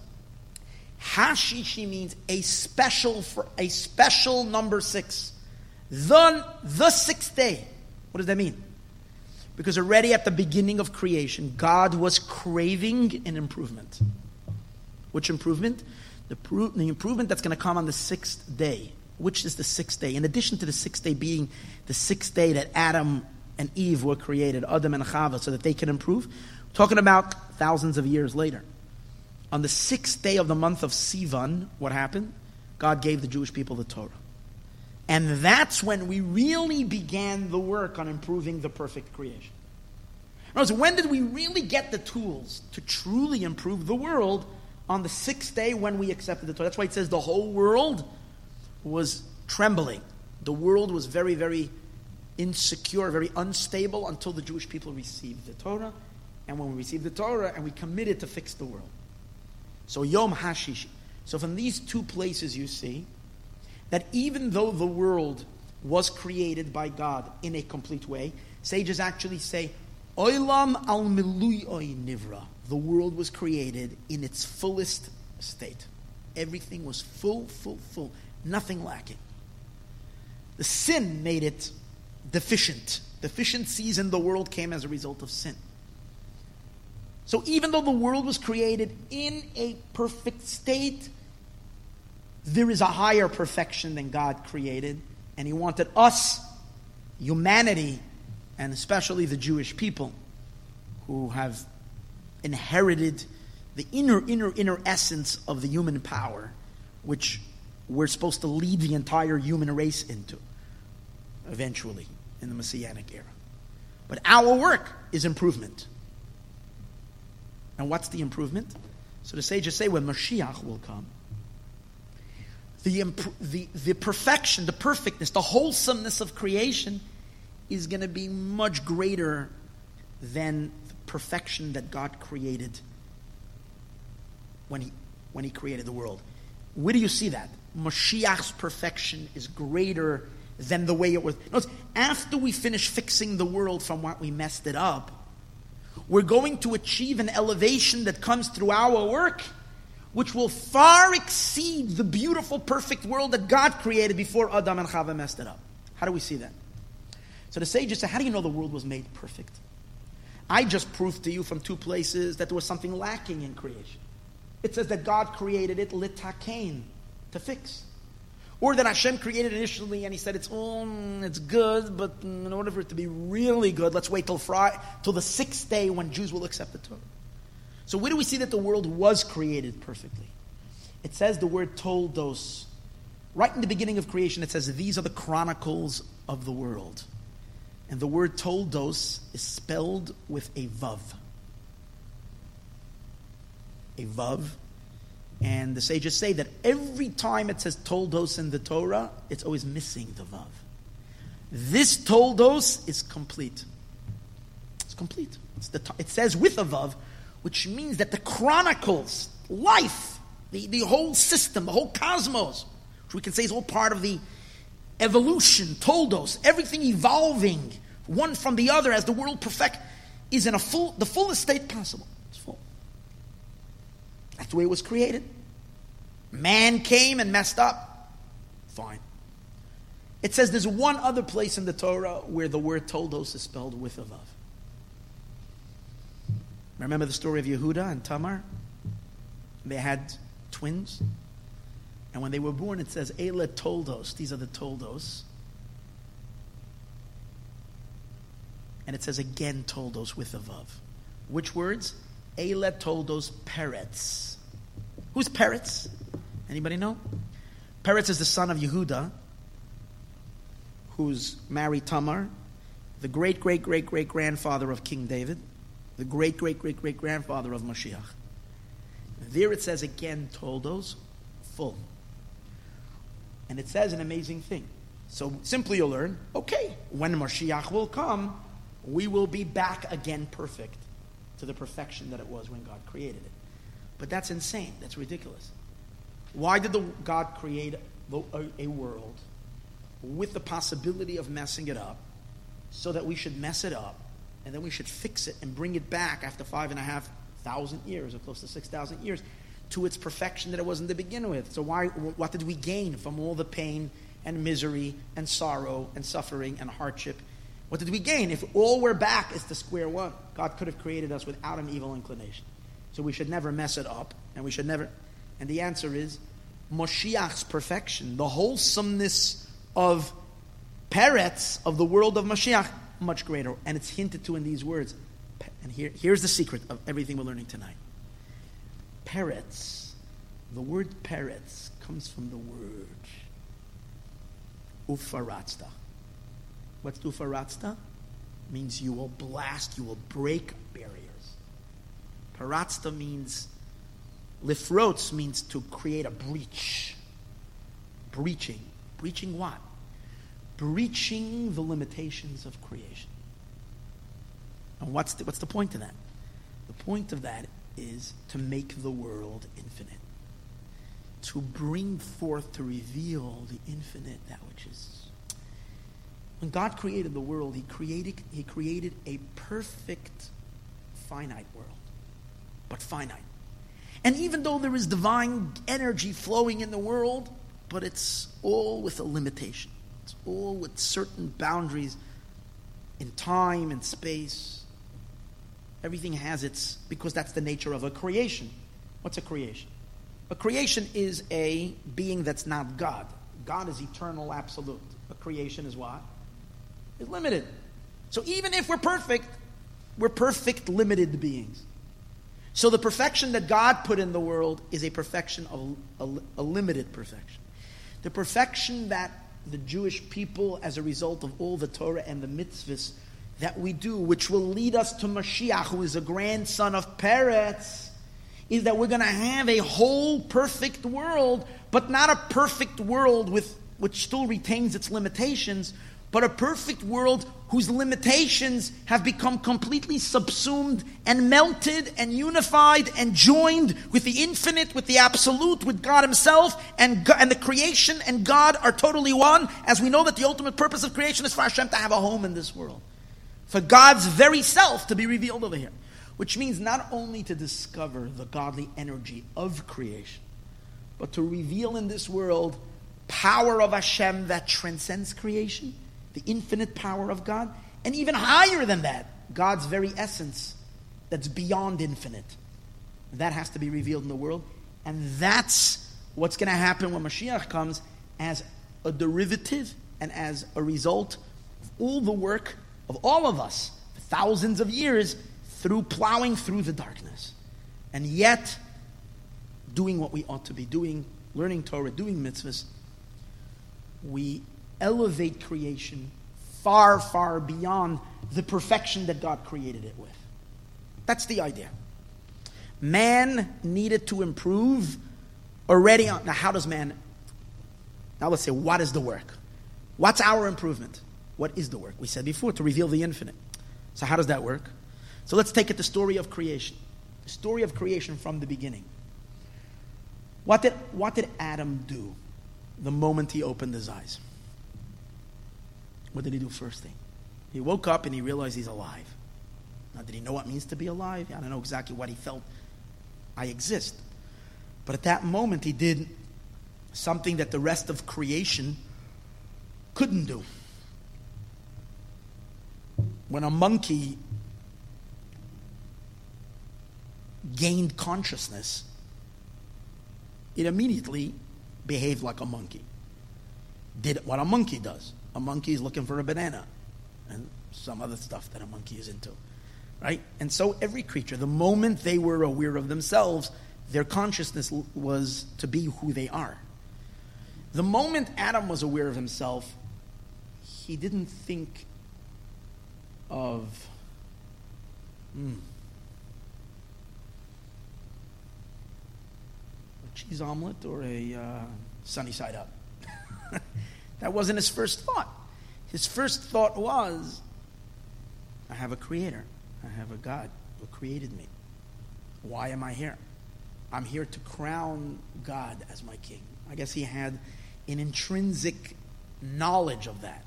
Hashishi means a special for a special number six. The, the sixth day. What does that mean? Because already at the beginning of creation, God was craving an improvement. Which improvement? The, pro- the improvement that's going to come on the sixth day, which is the sixth day, in addition to the sixth day being the sixth day that Adam and Eve were created, Adam and Chava, so that they can improve, talking about thousands of years later. On the sixth day of the month of Sivan, what happened? God gave the Jewish people the Torah. And that's when we really began the work on improving the perfect creation. In other words, when did we really get the tools to truly improve the world? On the sixth day when we accepted the Torah. That's why it says the whole world was trembling. The world was very, very insecure, very unstable until the Jewish people received the Torah. And when we received the Torah and we committed to fix the world. So Yom Hashishi. So from these two places you see that even though the world was created by God in a complete way, sages actually say, Oilam al milui nivra the world was created in its fullest state. Everything was full, full, full, nothing lacking. The sin made it deficient. Deficiencies in the world came as a result of sin. So even though the world was created in a perfect state, there is a higher perfection than God created, and He wanted us, humanity, and especially the Jewish people, who have inherited the inner, inner, inner essence of the human power, which we're supposed to lead the entire human race into eventually in the Messianic era. But our work is improvement. And what's the improvement? So the sages say when Mashiach will come, the, imp- the, the perfection, the perfectness, the wholesomeness of creation is going to be much greater than perfection that God created when he, when he created the world. Where do you see that? Mashiach's perfection is greater than the way it was. Notice, after we finish fixing the world from what we messed it up, we're going to achieve an elevation that comes through our work, which will far exceed the beautiful, perfect world that God created before Adam and Chava messed it up. How do we see that? So the sages say, How do you know the world was made perfect? I just proved to you from two places that there was something lacking in creation. It says that God created it litakain, to fix. Or that Hashem created initially and he said it's oh, it's good, but in order for it to be really good, let's wait till Friday, till the sixth day when Jews will accept the Torah. So where do we see that the world was created perfectly? It says the word toldos. Right in the beginning of creation, it says these are the chronicles of the world. And the word toldos is spelled with a vav. A vav and the sages say that every time it says toldos in the Torah, it's always missing the vav. This toldos is complete. It's complete. It's the, it says with a vav, which means that the chronicles, life, the, the whole system, the whole cosmos, which we can say is all part of the evolution, toldos, everything evolving one from the other as the world perfect, is in a full, the fullest state possible. It's full. That's the way it was created. Man came and messed up. Fine. It says there's one other place in the Torah where the word toldos is spelled with a vav. Remember the story of Yehuda and Tamar? They had twins. And when they were born, it says, Eila toldos. These are the toldos. And it says again toldos with a vav. Which words? Eila toldos peretz. Who's Peretz? Anybody know? Peretz is the son of Yehuda, who's married Tamar, the great, great, great, great grandfather of King David, the great, great, great, great grandfather of Mashiach. There it says again, Toldos, full. And it says an amazing thing. So simply you'll learn, okay, when Mashiach will come, we will be back again perfect to the perfection that it was when God created it. But that's insane. That's ridiculous. Why did the God create a, a world with the possibility of messing it up so that we should mess it up and then we should fix it and bring it back after five and a half thousand years or close to six thousand years to its perfection that it was in the beginning with. So why what did we gain from all the pain and misery and sorrow and suffering and hardship? What did we gain? If all we're back is to square one, God could have created us without an evil inclination. So we should never mess it up, and we should never. And the answer is Moshiach's perfection, the wholesomeness of Peretz, of the world of Mashiach, much greater. And it's hinted to in these words. And here, here's the secret of everything we're learning tonight. Peretz, the word Peretz comes from the word Ufaratzta. What's Ufaratzta? Means you will blast, you will break barriers. Paratzta means, lifrots means to create a breach. Breaching. Breaching what? Breaching the limitations of creation. And what's the, what's the point of that? The point of that is to make the world infinite. To bring forth, to reveal the infinite, that which is. When God created the world, He created, he created a perfect, finite world but finite. And even though there is divine energy flowing in the world, but it's all with a limitation. It's all with certain boundaries in time and space. Everything has its, because that's the nature of a creation. What's a creation? A creation is a being that's not God. God is eternal, absolute. A creation is what? Is limited. So even if we're perfect, we're perfect, limited beings. So the perfection that God put in the world is a perfection of a, a, limited perfection. The perfection that the Jewish people, as a result of all the Torah and the mitzvahs that we do, which will lead us to Mashiach, who is a grandson of Peretz, is that we're going to have a whole perfect world, but not a perfect world with which still retains its limitations, but a perfect world whose limitations have become completely subsumed and melted and unified and joined with the infinite, with the absolute, with God Himself, and, God, and the creation and God are totally one, as we know that the ultimate purpose of creation is for Hashem to have a home in this world. For God's very self to be revealed over here. Which means not only to discover the godly energy of creation, but to reveal in this world power of Hashem that transcends creation the infinite power of God, and even higher than that, God's very essence that's beyond infinite. That has to be revealed in the world, and that's what's going to happen when Mashiach comes as a derivative and as a result of all the work of all of us thousands of years through plowing through the darkness. And yet, doing what we ought to be doing, learning Torah, doing mitzvahs, we elevate creation far, far beyond the perfection that God created it with. That's the idea. Man needed to improve already on. Now, how does man. Now, let's say, what is the work? What's our improvement? What is the work? We said before, to reveal the infinite. So, how does that work? So, let's take it the story of creation. The story of creation from the beginning. What did, what did Adam do the moment he opened his eyes? What did he do first thing? He woke up and he realized he's alive. Now, did he know what means to be alive? I don't know exactly what he felt. I exist. But at that moment, he did something that the rest of creation couldn't do. When a monkey gained consciousness, it immediately behaved like a monkey. Did what a monkey does. A monkey is looking for a banana and some other stuff that a monkey is into. Right? And so every creature, the moment they were aware of themselves, their consciousness was to be who they are. The moment Adam was aware of himself, he didn't think of hmm, a cheese omelet or a uh, sunny side up. That wasn't his first thought. His first thought was, I have a creator. I have a God who created me. Why am I here? I'm here to crown God as my king. I guess he had an intrinsic knowledge of that.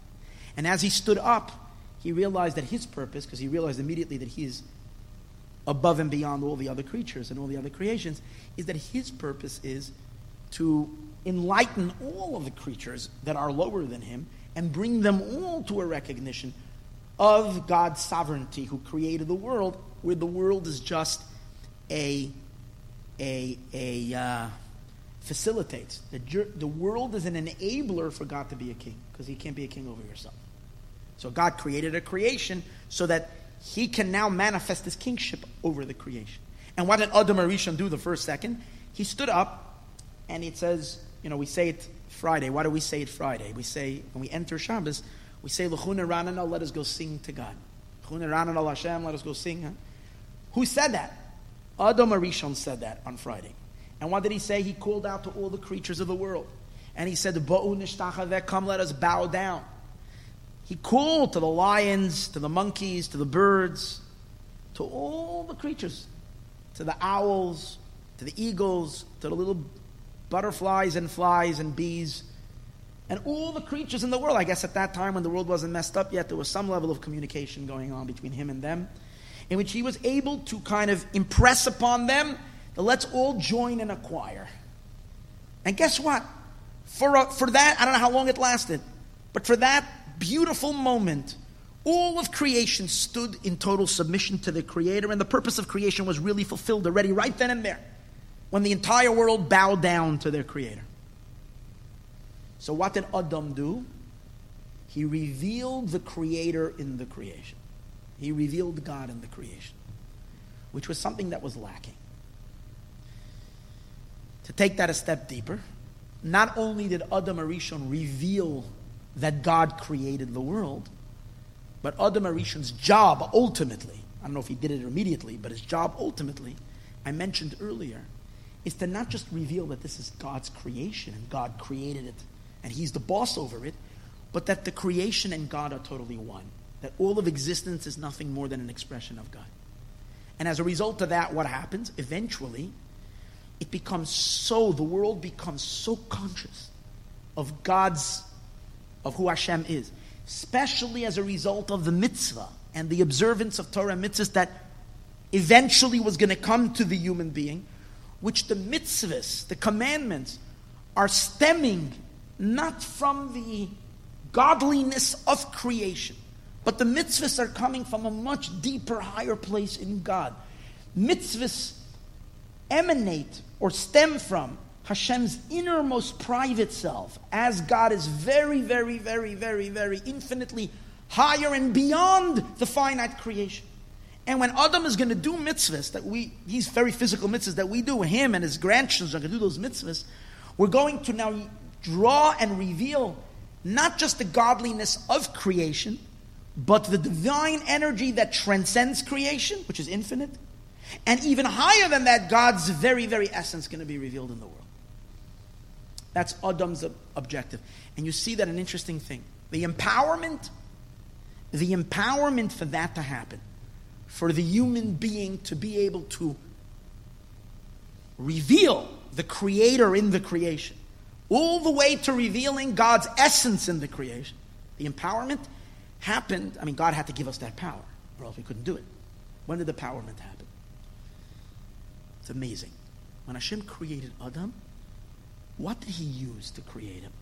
And as he stood up, he realized that his purpose, because he realized immediately that he is above and beyond all the other creatures and all the other creations, is that his purpose is to enlighten all of the creatures that are lower than him and bring them all to a recognition of God's sovereignty who created the world, where the world is just a, a, a uh, facilitates. The, the world is an enabler for God to be a king because he can't be a king over yourself. So God created a creation so that he can now manifest his kingship over the creation. And what did Adam Arishon do the first second? He stood up and it says, you know, we say it Friday. Why do we say it Friday? We say, when we enter Shabbos, we say, let us go sing to God. Hashem, let us go sing. Who said that? Adam Arishon said that on Friday. And what did he say? He called out to all the creatures of the world. And he said, Bo'u nishtachaveh, come let us bow down. He called to the lions, to the monkeys, to the birds, to all the creatures, to the owls, to the eagles, to the little butterflies and flies and bees and all the creatures in the world. I guess at that time when the world wasn't messed up yet, there was some level of communication going on between him and them, in which he was able to kind of impress upon them that let's all join in a choir. And guess what? For, a, for that, I don't know how long it lasted, but for that beautiful moment, all of creation stood in total submission to the Creator, and the purpose of creation was really fulfilled already right then and there when the entire world bowed down to their creator. So, what did Adam do? He revealed the creator in the creation. He revealed God in the creation, which was something that was lacking. To take that a step deeper, not only did Adam Arishon reveal that God created the world, but Adam Arishon's job ultimately, I don't know if he did it immediately, but his job ultimately I mentioned earlier, is to not just reveal that this is God's creation and God created it and He's the boss over it, but that the creation and God are totally one. That all of existence is nothing more than an expression of God. And as a result of that, what happens? Eventually, it becomes so, the world becomes so conscious of God's, of who Hashem is, especially as a result of the mitzvah and the observance of Torah mitzvahs that eventually was going to come to the human being, which the mitzvahs, the commandments, are stemming not from the godliness of creation, but the mitzvahs are coming from a much deeper, higher place in God. Mitzvahs emanate or stem from Hashem's innermost private self, as God is very, very, very, very, very infinitely higher and beyond the finite creation. And when Adam is going to do mitzvahs that we, these very physical mitzvahs that we do, him and his grandchildren are going to do those mitzvahs, we're going to now draw and reveal not just the godliness of creation, but the divine energy that transcends creation, which is infinite, and even higher than that, God's very, very essence going to be revealed in the world. That's Adam's objective. And you see that an interesting thing. The empowerment, the empowerment for that to happen, for the human being to be able to reveal the creator in the creation, all the way to revealing God's essence in the creation. The empowerment happened, I mean, God had to give us that power, or else we couldn't do it. When did the empowerment happen? It's amazing. When Hashem created Adam, what did he use to create him?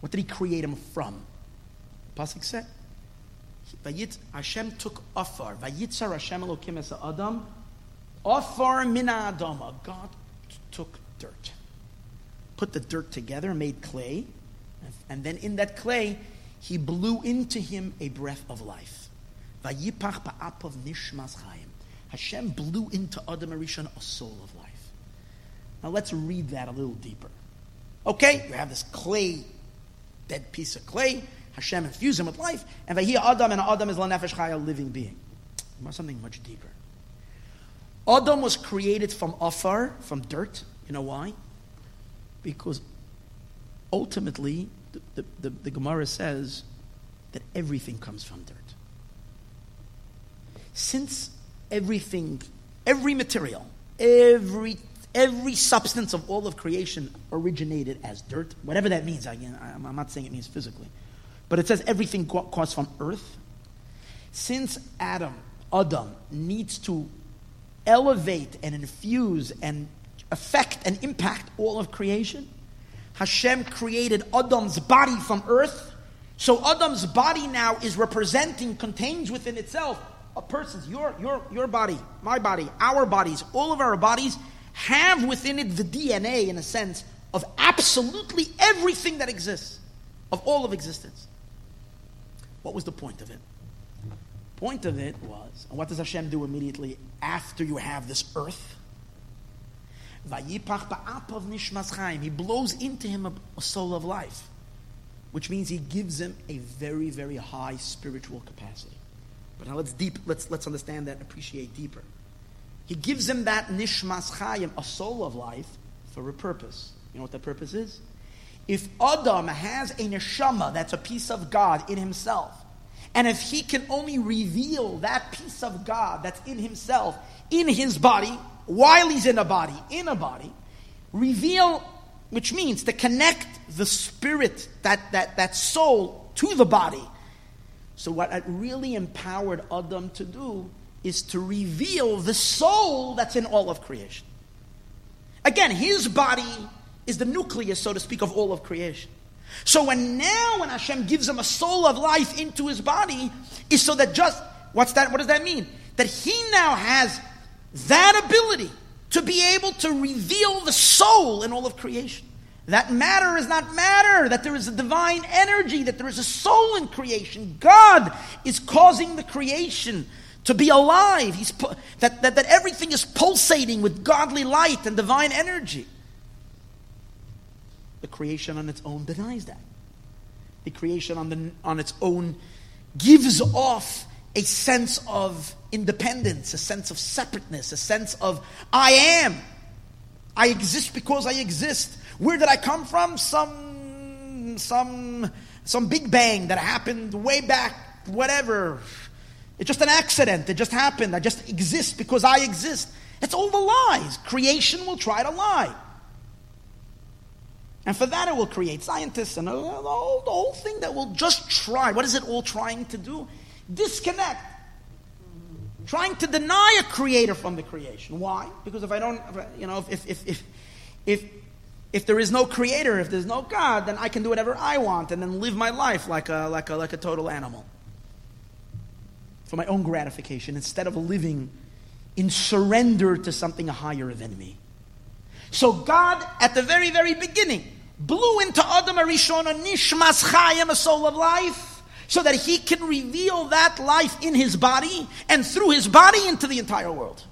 What did he create him from? Pasuk said, Hashem took Afar. Vayitzar Hashem Elokim es Adam. Afar mina Adama. God took dirt. Put the dirt together, made clay. And then in that clay, he blew into him a breath of life. Vayipach ba'apav nishmas chayim. Hashem blew into Adam Arishon a soul of life. Now let's read that a little deeper. Okay, you have this clay, dead piece of clay. Hashem infused him with life, and Vayhi Adam, and Adam is Lanefesh Chai, a living being. Something much deeper. Adam was created from afar, from dirt. You know why? Because ultimately, the, the, the, the Gemara says that everything comes from dirt. Since everything, every material, every every substance of all of creation originated as dirt, whatever that means. Again, I'm not saying it means physically, but it says everything comes from earth. Since Adam, Adam needs to elevate and infuse and affect and impact all of creation, Hashem created Adam's body from earth. So Adam's body now is representing, contains within itself a person's, your, your, your body, my body, our bodies, all of our bodies have within it the DNA, in a sense, of absolutely everything that exists, of all of existence. What was the point of it? Point of it was, and what does Hashem do immediately after you have this earth? He blows into him a, soul of life, which means he gives him a very, very high spiritual capacity. But now let's deep let's let's understand that, and appreciate deeper. He gives him that nishmas chayim, a soul of life, for a purpose. You know what that purpose is? If Adam has a neshama, that's a piece of God in himself, and if he can only reveal that piece of God that's in himself, in his body, while he's in a body, in a body, reveal, which means to connect the spirit, that, that, that soul, to the body, so, what it really empowered Adam to do is to reveal the soul that's in all of creation. Again, his body is the nucleus, so to speak, of all of creation. So, when now, when Hashem gives him a soul of life into his body, is so that just, what's that? What does that mean? That he now has that ability to be able to reveal the soul in all of creation. That matter is not matter, that there is a divine energy, that there is a soul in creation. God is causing the creation to be alive. He's pu- that, that, that everything is pulsating with godly light and divine energy. The creation on its own denies that. The creation on, the, on its own gives off a sense of independence, a sense of separateness, a sense of I am. I exist because I exist. Where did I come from? Some, some, some big bang that happened way back, whatever. It's just an accident. It just happened. I just exist because I exist. It's all the lies. Creation will try to lie. And for that, it will create scientists and the whole, the whole thing that will just try. What is it all trying to do? Disconnect. Trying to deny a creator from the creation. Why? Because if I don't, you know, if, if, if, if, if there is no creator, if there's no God, then I can do whatever I want and then live my life like a, like a, like a total animal for my own gratification instead of living in surrender to something higher than me. So God, at the very, very beginning, blew into Adam Arishon a nishmas chayim, a soul of life, so that he can reveal that life in his body and through his body into the entire world.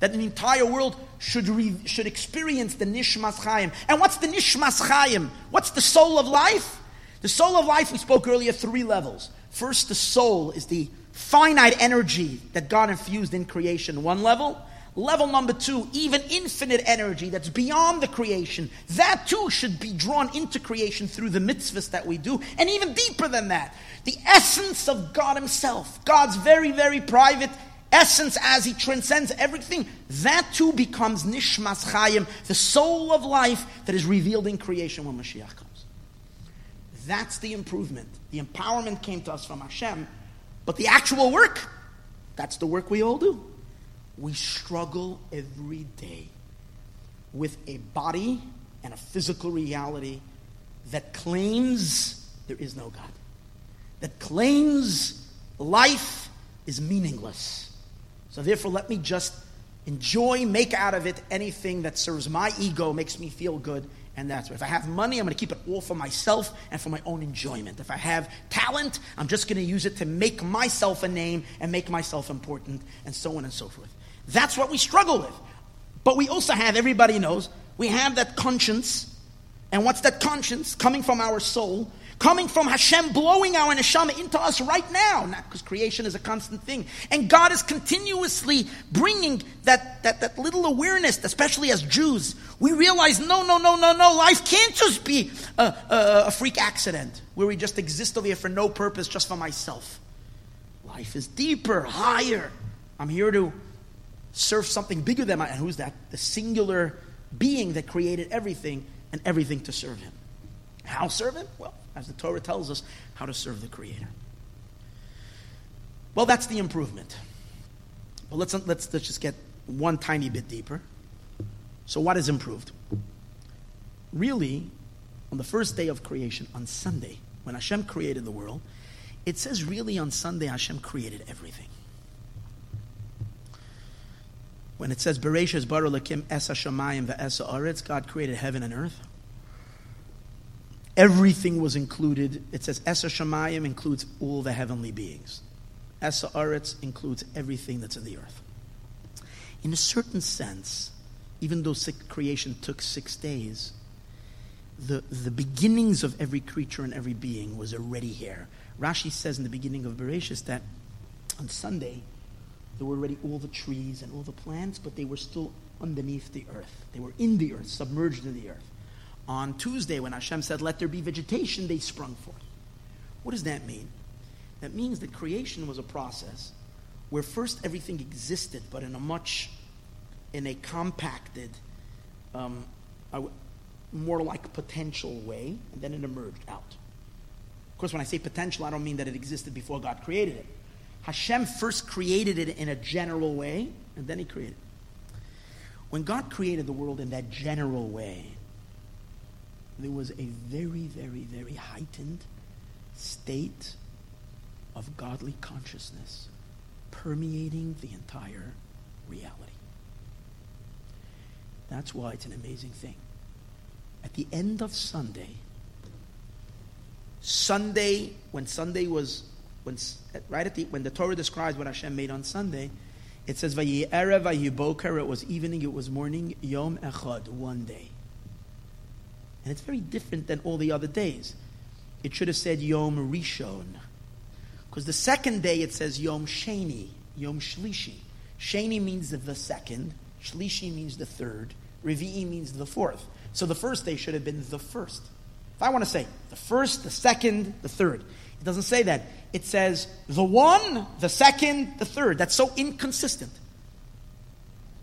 That the entire world should, re, should experience the nishmas chayim. And what's the nishmas chayim? What's the soul of life? The soul of life, we spoke earlier, three levels. First, the soul is the finite energy that God infused in creation, one level. Level number two, even infinite energy that's beyond the creation. That too should be drawn into creation through the mitzvahs that we do. And even deeper than that, the essence of God Himself, God's very, very private essence as He transcends everything. That too becomes Nishmas Chayim, the soul of life that is revealed in creation when Mashiach comes. That's the improvement. The empowerment came to us from Hashem but the actual work, that's the work we all do. We struggle every day with a body and a physical reality that claims there is no God, that claims life is meaningless. So, therefore, let me just enjoy, make out of it anything that serves my ego, makes me feel good, and that's If I have money, I'm going to keep it all for myself and for my own enjoyment. If I have talent, I'm just going to use it to make myself a name and make myself important, and so on and so forth. That's what we struggle with. But we also have, everybody knows, we have that conscience. And what's that conscience? Coming from our soul coming from Hashem, blowing our neshama into us right now. Not because creation is a constant thing. And God is continuously bringing that, that, that little awareness, especially as Jews. We realize, no, no, no, no, no, life can't just be a, a, a freak accident where we just exist over here for no purpose, just for myself. Life is deeper, higher. I'm here to serve something bigger than my, and who's that? The singular being that created everything and everything to serve him. How serve him? Well, as the Torah tells us, how to serve the Creator. Well, that's the improvement. But let's, let's, let's just get one tiny bit deeper. So, what is improved? Really, on the first day of creation, on Sunday, when Hashem created the world, it says really on Sunday Hashem created everything. When it says Bereshis bara Elokim esa shamayim ve'esa aretz, God created heaven and earth. Everything was included. It says Esa Shemayim includes all the heavenly beings. Esa Aretz includes everything that's in the earth. In a certain sense, even though creation took six days, the, the beginnings of every creature and every being was already here. Rashi says in the beginning of Bereshis that on Sunday, there were already all the trees and all the plants, but they were still underneath the earth. They were in the earth, submerged in the earth on Tuesday when Hashem said, Let there be vegetation, they sprung forth. What does that mean? That means that creation was a process where first everything existed, but in a much, in a compacted, um, more like potential way, and then it emerged out. Of course, when I say potential, I don't mean that it existed before God created it. Hashem first created it in a general way, and then He created it. When God created the world in that general way, there was a very, very, very heightened state of godly consciousness permeating the entire reality. That's why it's an amazing thing. At the end of Sunday, Sunday, when Sunday was, when, right at the, when the Torah describes what Hashem made on Sunday, it says, it was evening, it was morning, Yom Echad, one day. And it's very different than all the other days. It should have said Yom Rishon. Because the second day it says Yom Sheni, Yom Shlishi. Sheni means the second, Shlishi means the third, Revi'i means the fourth. So the first day should have been the first. If I want to say the first, the second, the third, it doesn't say that. It says the one, the second, the third. That's so inconsistent.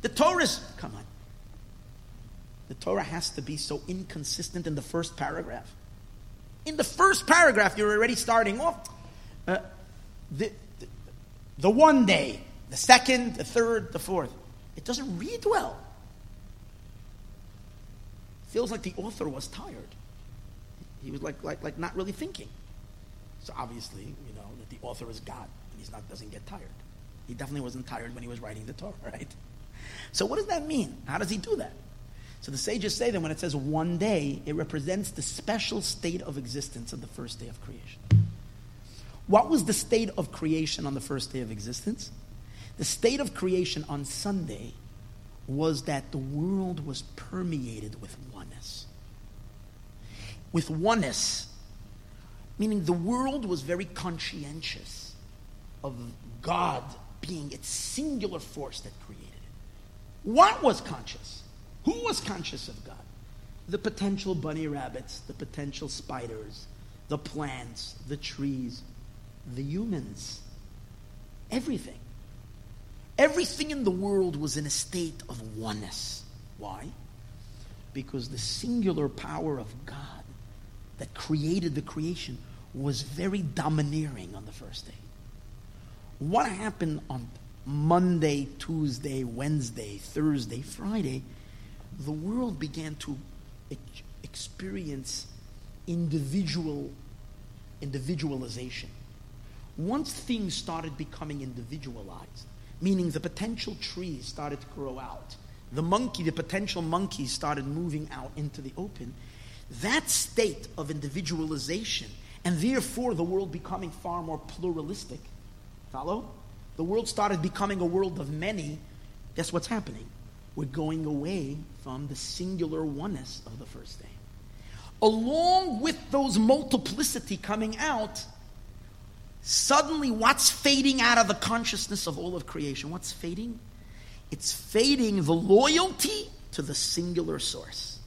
The Torah is, come on. The Torah has to be so inconsistent in the first paragraph. In the first paragraph, you're already starting off. Uh, the, the, the one day, the second, the third, the fourth. It doesn't read well. Feels like the author was tired. He was like, like, like not really thinking. So obviously, you know, that the author is God and he's not doesn't get tired. He definitely wasn't tired when he was writing the Torah, right? So what does that mean? How does he do that? So the sages say that when it says one day, it represents the special state of existence of the first day of creation. What was the state of creation on the first day of existence? The state of creation on Sunday was that the world was permeated with oneness. With oneness, meaning the world was very conscientious of God being its singular force that created it. What was conscious? Who was conscious of God? The potential bunny rabbits, the potential spiders, the plants, the trees, the humans, everything. Everything in the world was in a state of oneness. Why? Because the singular power of God that created the creation was very domineering on the first day. What happened on Monday, Tuesday, Wednesday, Thursday, Friday? The world began to experience individual individualization. Once things started becoming individualized, meaning the potential trees started to grow out. The monkey, the potential monkeys started moving out into the open. That state of individualization, and therefore the world becoming far more pluralistic, follow? The world started becoming a world of many. Guess what's happening? We're going away from the singular oneness of the first day. Along with those multiplicity coming out, Suddenly, what's fading out of the consciousness of all of creation? What's fading? It's fading the loyalty to the singular source.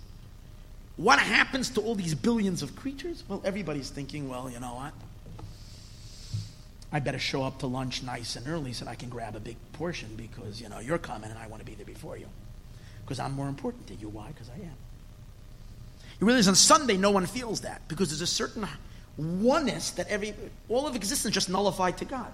What happens to all these billions of creatures? Well, everybody's thinking, well, you know what? I better show up to lunch nice and early so that I can grab a big portion because, you know, you're coming and I want to be there before you. Because I'm more important to you. Why? Because I am. You realize on Sunday, no one feels that because there's a certain oneness that every all of existence just nullified to God.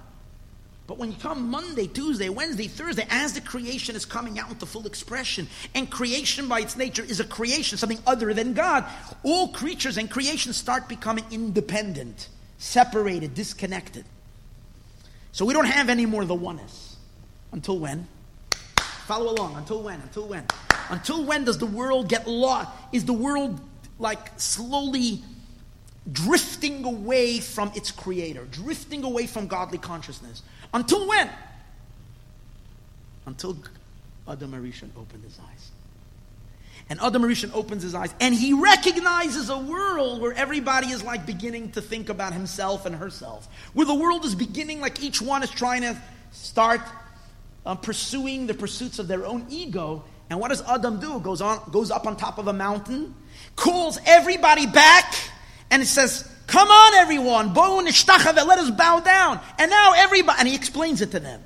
But when you come Monday, Tuesday, Wednesday, Thursday, as the creation is coming out into full expression, and creation by its nature is a creation, something other than God, all creatures and creation start becoming independent, separated, disconnected. So we don't have any more the oneness. Until when? Follow along. Until when? Until when? Until when does the world get lost? Is the world like slowly drifting away from its creator, drifting away from godly consciousness. Until when? Until Adam Arishon opened his eyes. And Adam Arishon opens his eyes and he recognizes a world where everybody is like beginning to think about himself and herself. Where the world is beginning, like each one is trying to start uh, pursuing the pursuits of their own ego. And what does Adam do? Goes on, goes up on top of a mountain, calls everybody back, and it says, Come on, everyone, let us bow down. And now everybody, and he explains it to them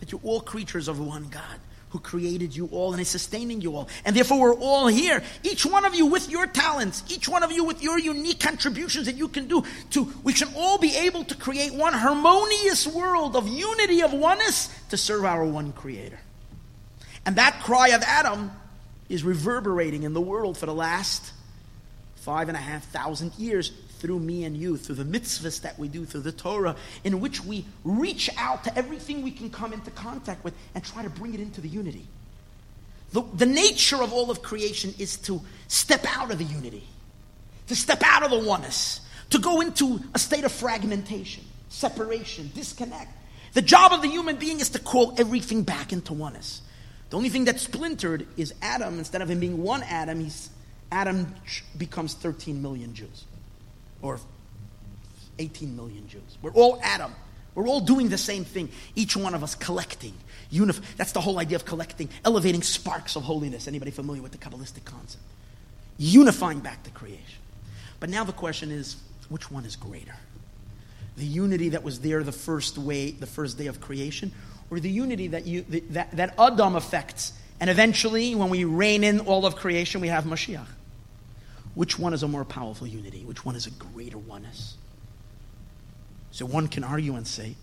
that you're all creatures of one God who created you all and is sustaining you all. And therefore, we're all here. Each one of you with your talents, each one of you with your unique contributions that you can do to, we should all be able to create one harmonious world of unity, of oneness to serve our one Creator. And that cry of Adam is reverberating in the world for the last five and a half thousand years through me and you, through the mitzvahs that we do, through the Torah, in which we reach out to everything we can come into contact with and try to bring it into the unity. The, the nature of all of creation is to step out of the unity, to step out of the oneness, to go into a state of fragmentation, separation, disconnect. The job of the human being is to call everything back into oneness. The only thing that's splintered is Adam. Instead of him being one Adam, he's Adam becomes 13 million Jews. Or 18 million Jews. We're all Adam. We're all doing the same thing. Each one of us collecting. Unif- that's the whole idea of collecting, elevating sparks of holiness. Anybody familiar with the Kabbalistic concept? Unifying back the creation. But now the question is, which one is greater? The unity that was there the first way, the first day of creation, or the unity that you that, that Adam affects, and eventually, when we reign in all of creation, we have Mashiach. Which one is a more powerful unity? Which one is a greater oneness? So one can argue and say,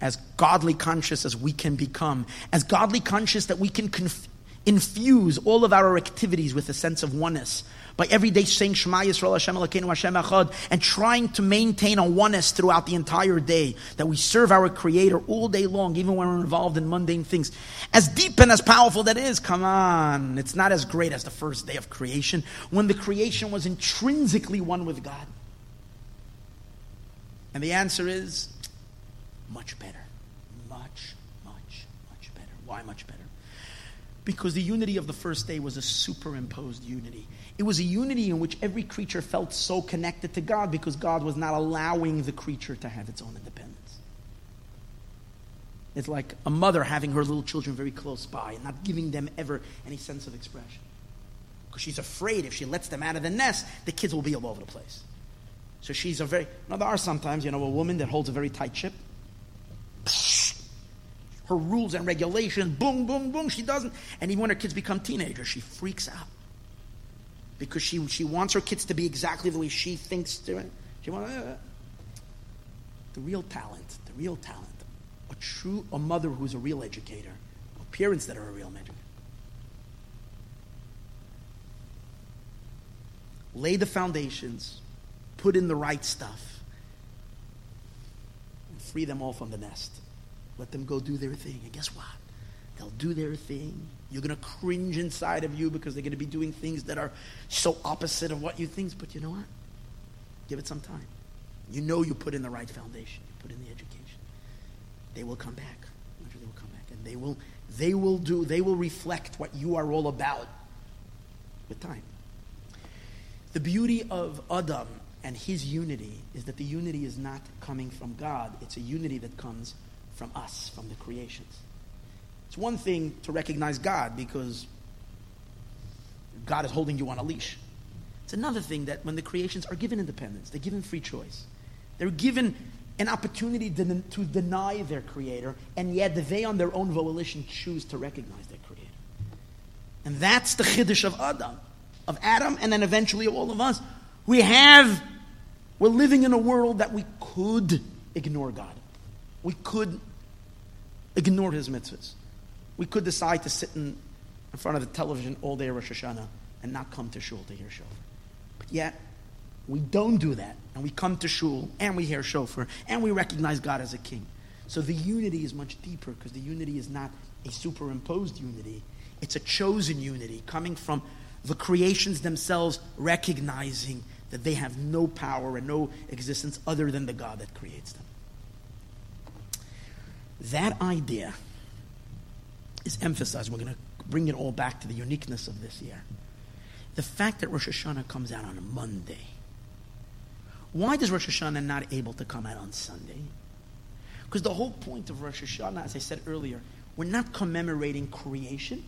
as godly conscious as we can become, as godly conscious that we can conf- infuse all of our activities with a sense of oneness by every day saying Shema Yisrael Hashem Elokeinu Hashem Echad and trying to maintain a oneness throughout the entire day that we serve our Creator all day long, even when we're involved in mundane things. As deep and as powerful that is, come on, it's not as great as the first day of creation when the creation was intrinsically one with God. And the answer is much better. Much, much, much better. Why much better? Because the unity of the first day was a superimposed unity. It was a unity in which every creature felt so connected to God because God was not allowing the creature to have its own independence. It's like a mother having her little children very close by and not giving them ever any sense of expression. Because she's afraid if she lets them out of the nest, the kids will be all over the place. So she's a very, now there are sometimes, you know, a woman that holds a very tight ship. Her rules and regulations, boom, boom, boom, she doesn't. And even when her kids become teenagers, she freaks out. Because she, she wants her kids to be exactly the way she thinks. To, she wants, uh, the real talent, the real talent, a true, a mother who's a real educator, parents that are a real educator. Lay the foundations, put in the right stuff, and free them all from the nest. Let them go do their thing. And guess what? They'll do their thing. You're going to cringe inside of you because they're going to be doing things that are so opposite of what you think. But you know what? Give it some time. You know you put in the right foundation. You put in the education. They will come back. They will come back, and they will they will do. They will reflect what you are all about with time. The beauty of Adam and his unity is that the unity is not coming from God, it's a unity that comes from us, from the creations. It's one thing to recognize God because God is holding you on a leash. It's another thing that when the creations are given independence, they're given free choice. They're given an opportunity to, to deny their creator, and yet they, on their own volition, choose to recognize their creator. And that's the chiddush of Adam, of Adam, and then eventually of all of us. We have, we're living in a world that we could ignore God. We could ignore his mitzvahs. We could decide to sit in, in front of the television all day Rosh Hashanah and not come to shul to hear shofar. But yet, we don't do that. And we come to shul and we hear shofar and we recognize God as a king. So the unity is much deeper because the unity is not a superimposed unity. It's a chosen unity coming from the creations themselves recognizing that they have no power and no existence other than the God that creates them. That idea is emphasized. We're going to bring it all back to the uniqueness of this year. The fact that Rosh Hashanah comes out on a Monday. Why does Rosh Hashanah not able to come out on Sunday? Because the whole point of Rosh Hashanah, as I said earlier, we're not commemorating creation.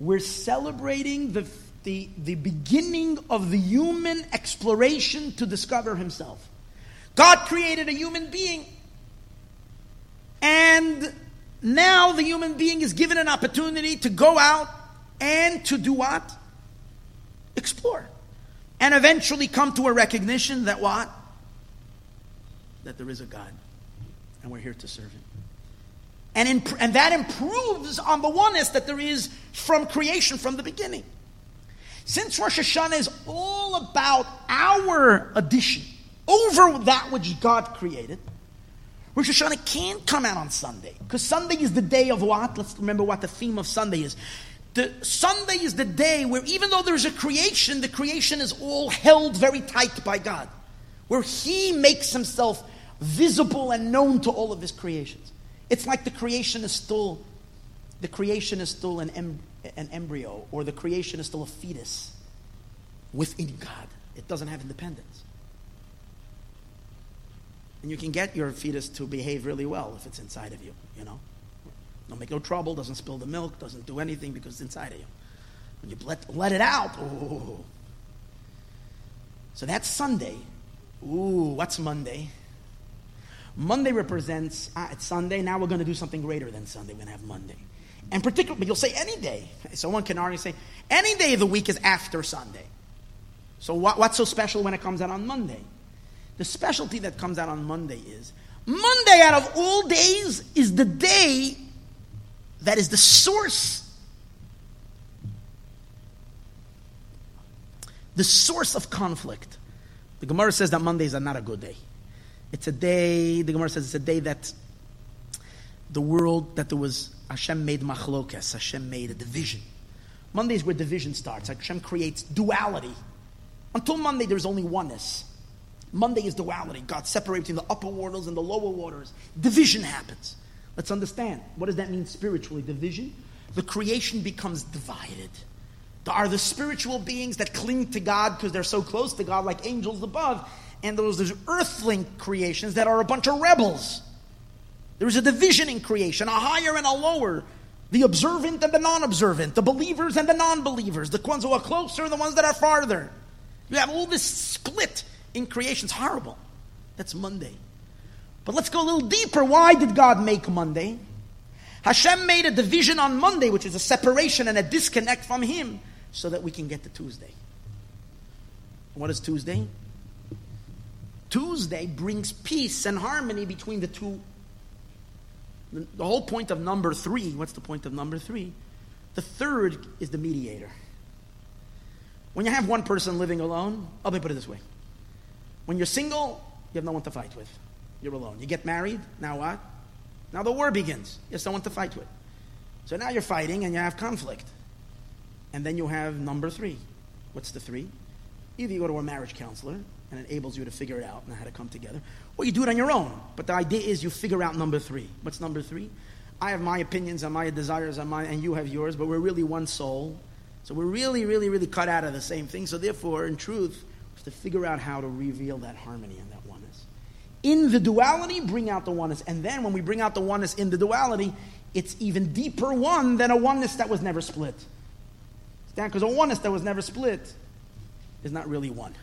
We're celebrating the, the, the beginning of the human exploration to discover himself. God created a human being and now the human being is given an opportunity to go out and to do what? Explore. And eventually come to a recognition that what? That there is a God. And we're here to serve Him. And, in, and that improves on the oneness that there is from creation from the beginning. Since Rosh Hashanah is all about our addition over that which God created, Rosh Hashanah can't come out on Sunday because Sunday is the day of what? Let's remember what the theme of Sunday is. The Sunday is the day where even though there's a creation, the creation is all held very tight by God, where He makes Himself visible and known to all of His creations. It's like the creation is still, the creation is still an, em, an embryo, or the creation is still a fetus within God. It doesn't have independence. And you can get your fetus to behave really well if it's inside of you, you know. Don't make no trouble, doesn't spill the milk, doesn't do anything because it's inside of you. When you let, let it out, ooh. So that's Sunday. Ooh, what's Monday? Monday represents, ah, it's Sunday, now we're going to do something greater than Sunday. We're going to have Monday. And particularly, you'll say any day. Someone can already say, any day of the week is after Sunday. So what, what's so special when it comes out on Monday? The specialty that comes out on Monday is Monday out of all days is the day that is the source the source of conflict. The Gemara says that Mondays are not a good day. It's a day, the Gemara says it's a day that the world, that there was, Hashem made machlokes, Hashem made a division. Monday is where division starts. Hashem creates duality. Until Monday, there's only oneness. Monday is duality. God separates between the upper waters and the lower waters. Division happens. Let's understand. What does that mean spiritually? Division? The creation becomes divided. There are the spiritual beings that cling to God because they're so close to God, like angels above, and those there's earthling creations that are a bunch of rebels. There is a division in creation, a higher and a lower, the observant and the non-observant, the believers and the non-believers, the ones who are closer and the ones that are farther. You have all this split in creation. It's horrible. That's Monday. But let's go a little deeper. Why did God make Monday? Hashem made a division on Monday, which is a separation and a disconnect from Him, so that we can get to Tuesday. What is Tuesday? Tuesday brings peace and harmony between the two. The whole point of number three, what's the point of number three? The third is the mediator. When you have one person living alone, let me put it this way. When you're single, you have no one to fight with. You're alone. You get married, now what? Now the war begins. You have someone to fight with. So now you're fighting and you have conflict. And then you have number three. What's the three? Either you go to a marriage counselor and it enables you to figure it out and how to come together, or you do it on your own. But the idea is you figure out number three. What's number three? I have my opinions and my desires and, my, and you have yours, but we're really one soul. So we're really, really, really cut out of the same thing. So therefore, in truth, to figure out how to reveal that harmony and that oneness in the duality, bring out the oneness. And then when we bring out the oneness in the duality, it's even deeper one than a oneness that was never split. Because a oneness that was never split is not really one.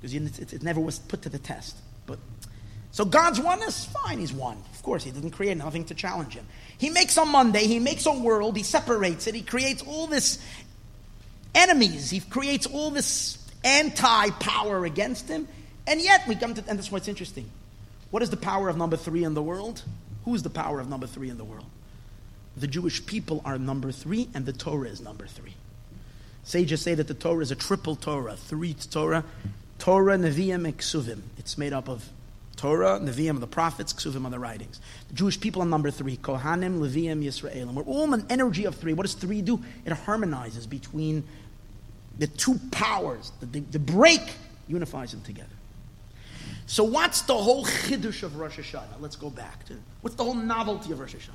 Because it, never was put to the test. But so God's oneness, fine, he's one. Of course, he didn't create nothing to challenge him. He makes a Monday, he makes a world, he separates it, he creates all this enemies, he creates all this anti-power against him, and yet we come to, and that's what's interesting. What is the power of number three in the world? Who is the power of number three in the world? The Jewish people are number three, and the Torah is number three. Sages say that the Torah is a triple Torah, three Torah, Torah, Nevi'im, and Ksuvim. It's made up of Torah, Nevi'im, the prophets, Ksuvim are the writings. The Jewish people are number three, Kohanim, Leviim, Yisraelim. We're all an energy of three. What does three do? It harmonizes between the two powers. The, the, the break unifies them together. So what's the whole chiddush of Rosh Hashanah? Let's go back to what's the whole novelty of Rosh Hashanah?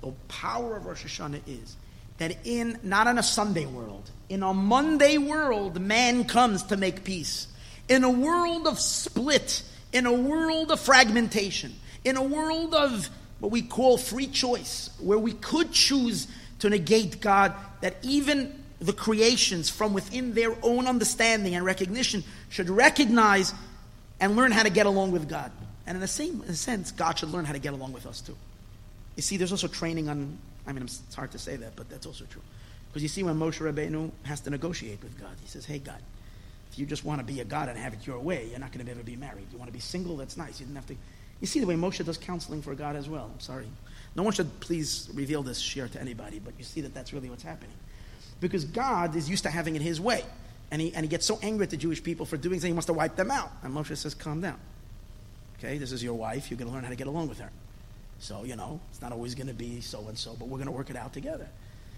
The power of Rosh Hashanah is that in not in a Sunday world, in a Monday world, man comes to make peace. In a world of split, in a world of fragmentation, in a world of what we call free choice, where we could choose to negate God, that even the creations from within their own understanding and recognition should recognize and learn how to get along with God. And in the same sense, God should learn how to get along with us too. You see, there's also training on, I mean, it's hard to say that, but that's also true. Because you see, when Moshe Rabbeinu has to negotiate with God, he says, Hey, God, if you just want to be a God and have it your way, you're not going to ever be married. You want to be single? That's nice. You didn't have to. You see the way Moshe does counseling for God as well. I'm sorry. No one should please reveal this share to anybody, but you see that that's really what's happening. Because God is used to having it his way. And he, and he gets so angry at the Jewish people for doing something, he wants to wipe them out. And Moshe says, Calm down. Okay, this is your wife. You're going to learn how to get along with her. So, you know, it's not always going to be so and so, but we're going to work it out together.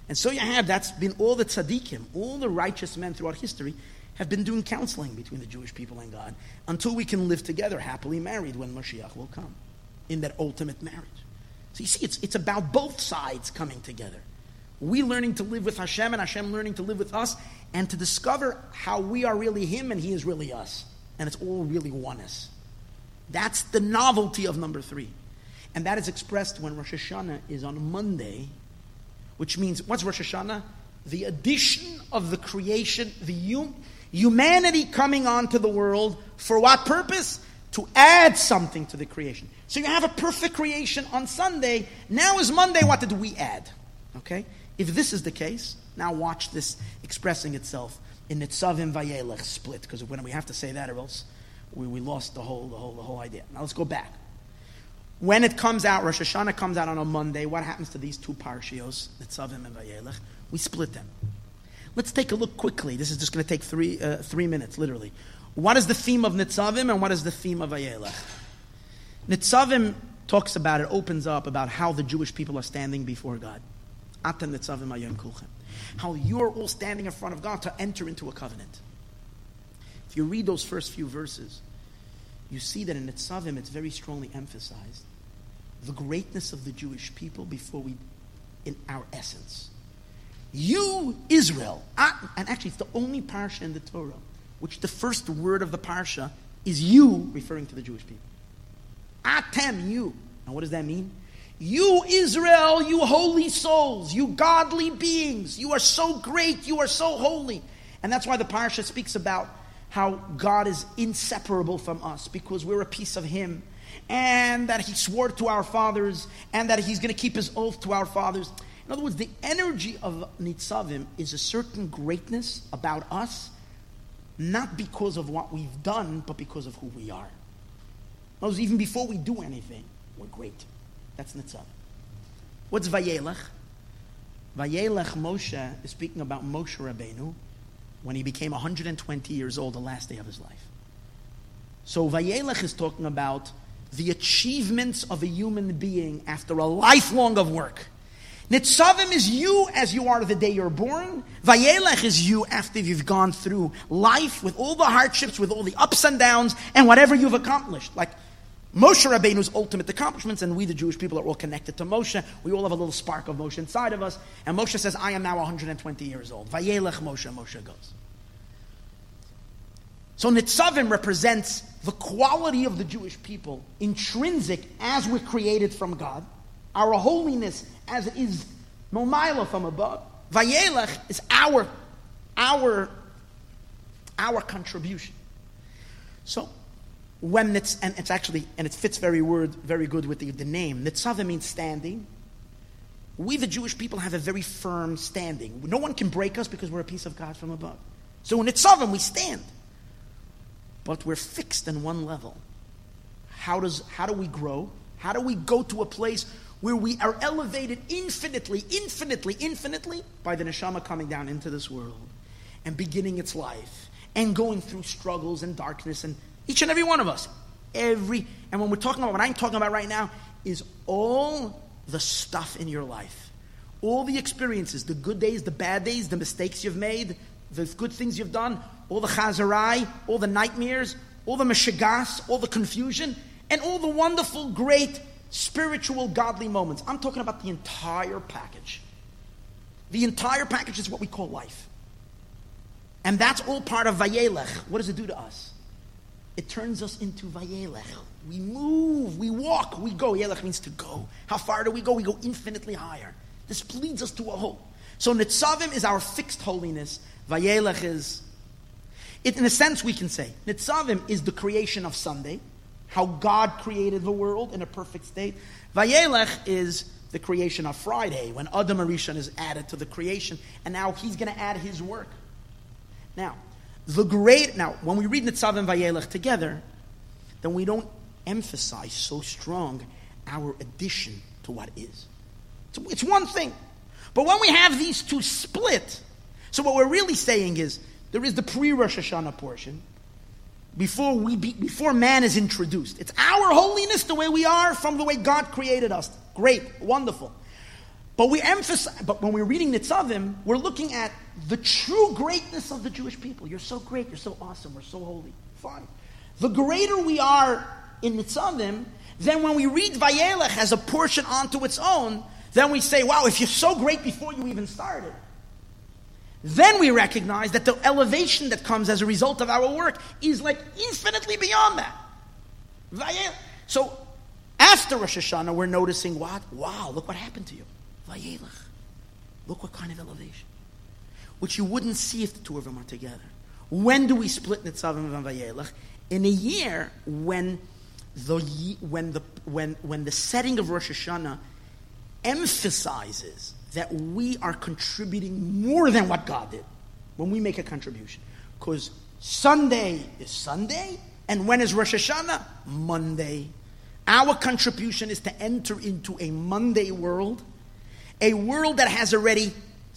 And so you have, that's been all the tzaddikim, all the righteous men throughout history have been doing counseling between the Jewish people and God until we can live together happily married when Mashiach will come in that ultimate marriage. So you see, it's, it's about both sides coming together. We learning to live with Hashem and Hashem learning to live with us and to discover how we are really Him and He is really us. And it's all really oneness. That's the novelty of number three. And that is expressed when Rosh Hashanah is on Monday, which means, what's Rosh Hashanah? The addition of the creation, the hum- humanity coming onto the world for what purpose? To add something to the creation. So you have a perfect creation on Sunday. Now is Monday, what did we add? Okay? If this is the case, now watch this expressing itself in Nitzavim Vayelech split, because when we have to say that, or else we, we lost the whole, the, whole, the whole idea. Now let's go back. When it comes out, Rosh Hashanah comes out on a Monday, what happens to these two parshios, Nitzavim and Vayelech? We split them. Let's take a look quickly. This is just going to take three, uh, three minutes, literally. What is the theme of Nitzavim and what is the theme of Vayelech? Nitzavim talks about, it opens up about how the Jewish people are standing before God. How you're all standing in front of God to enter into a covenant. If you read those first few verses, you see that in Nitzavim it's very strongly emphasized the greatness of the Jewish people before we, in our essence. You, Israel, and actually it's the only parsha in the Torah which the first word of the parsha is you, referring to the Jewish people. Atem, you. Now, what does that mean? You, Israel, you holy souls, you godly beings, you are so great, you are so holy. And that's why the parsha speaks about how God is inseparable from us because we're a piece of Him, and that He swore to our fathers, and that He's going to keep His oath to our fathers. In other words, the energy of Nitzavim is a certain greatness about us not because of what we've done, but because of who we are. Knows even before we do anything, we're great. That's Nitzavim. What's Vayelech? Vayelech Moshe is speaking about Moshe Rabbeinu when he became 120 years old, the last day of his life. So Vayelech is talking about the achievements of a human being after a lifelong of work. Nitzavim is you as you are the day you're born. Vayelech is you after you've gone through life with all the hardships, with all the ups and downs, and whatever you've accomplished. Like Moshe Rabbeinu's ultimate accomplishments, and we, the Jewish people, are all connected to Moshe. We all have a little spark of Moshe inside of us. And Moshe says, I am now 120 years old. Vayelech Moshe, Moshe goes. So Nitzavim represents the quality of the Jewish people, intrinsic as we're created from God our holiness as it is Momaila from above. Vayelech is our, our, our contribution. So, when it's, and it's actually, and it fits very word, very good with the, the name. Nitzavim means standing. We, the Jewish people, have a very firm standing. No one can break us because we're a piece of God from above. So in Nitzavim, we stand. But we're fixed in one level. How, does, how do we grow? How do we go to a place where we are elevated infinitely, infinitely, infinitely by the neshama coming down into this world and beginning its life and going through struggles and darkness and each and every one of us. Every and when we're talking about what I'm talking about right now is all the stuff in your life. All the experiences, the good days, the bad days, the mistakes you've made, the good things you've done, all the chazarai, all the nightmares, all the meshagas, all the confusion, and all the wonderful, great spiritual, godly moments. I'm talking about the entire package. The entire package is what we call life. And that's all part of Vayelech. What does it do to us? It turns us into Vayelech. We move, we walk, we go. Yelech means to go. How far do we go? We go infinitely higher. This leads us to a hope. So Nitzavim is our fixed holiness. Vayelech is, it, in a sense, we can say, Nitzavim is the creation of Sunday how God created the world in a perfect state. Vayelech is the creation of Friday, when Adam Arishon is added to the creation, and now he's going to add his work. Now, the great now when we read Nitzav and Vayelech together, then we don't emphasize so strong our addition to what is. It's one thing. But when we have these two split, so what we're really saying is there is the pre Rosh Hashanah portion, before we be, before man is introduced. It's our holiness the way we are from the way God created us. Great, wonderful. But we emphasize but when we're reading Nitzavim, we're looking at the true greatness of the Jewish people. You're so great, you're so awesome, we're so holy. Fine. The greater we are in Nitzavim, then when we read Vayelech as a portion onto its own, then we say, wow, if you're so great before you even started, then we recognize that the elevation that comes as a result of our work is like infinitely beyond that. Vayelech. So after Rosh Hashanah, we're noticing what? Wow, look what happened to you. Vayelech. Look what kind of elevation. Which you wouldn't see if the two of them are together. When do we split Nitzavim and Vayelech? In a year when the, when, the, when, when the setting of Rosh Hashanah emphasizes that we are contributing more than what God did when we make a contribution. Because Sunday is Sunday, and when is Rosh Hashanah? Monday. Our contribution is to enter into a Monday world, a world that has already,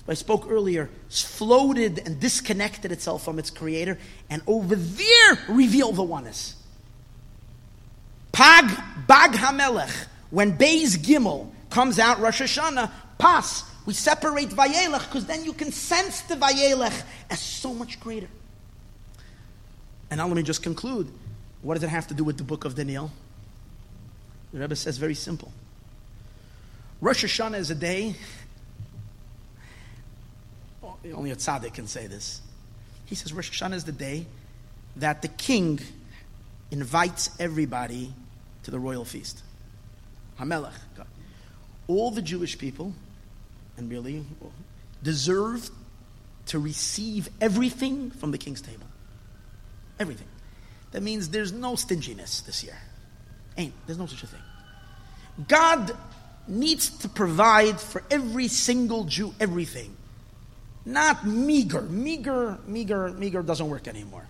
I spoke earlier, floated and disconnected itself from its creator, and over there reveal the oneness. Paz Bag Hamelech, when Beis Gimel comes out, Rosh Hashanah, Pas, we separate Vayelech because then you can sense the Vayelech as so much greater. And now let me just conclude. What does it have to do with the book of Daniel? The Rebbe says very simple. Rosh Hashanah is a day, only a tzaddik can say this. He says Rosh Hashanah is the day that the king invites everybody to the royal feast. Hamelech. All the Jewish people, and really, deserve to receive everything from the king's table. Everything. That means there's no stinginess this year. Ain't. There's no such a thing. God needs to provide for every single Jew everything. Not meager. Meager, meager, meager doesn't work anymore.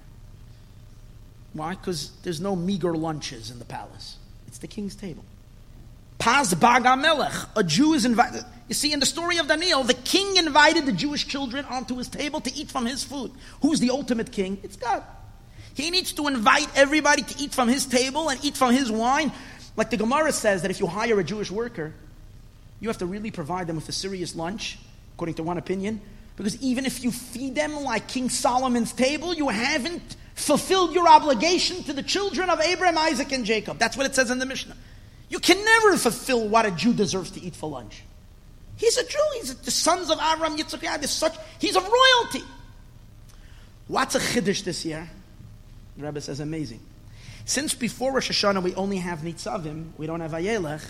Why? Because there's no meager lunches in the palace. It's the king's table. Paz Bag Hamelech, a Jew is invited. You see, in the story of Daniel, the king invited the Jewish children onto his table to eat from his food. Who's the ultimate king? It's God. He needs to invite everybody to eat from his table and eat from his wine. Like the Gemara says that if you hire a Jewish worker, you have to really provide them with a serious lunch, according to one opinion, because even if you feed them like King Solomon's table, you haven't fulfilled your obligation to the children of Abraham, Isaac, and Jacob. That's what it says in the Mishnah. You can never fulfill what a Jew deserves to eat for lunch. He's a Jew. He's the sons of Abraham, Yitzchak, is such. He's a royalty. What's a chiddush this year? The Rebbe says amazing. Since before Rosh Hashanah we only have Nitzavim, we don't have Vayelech.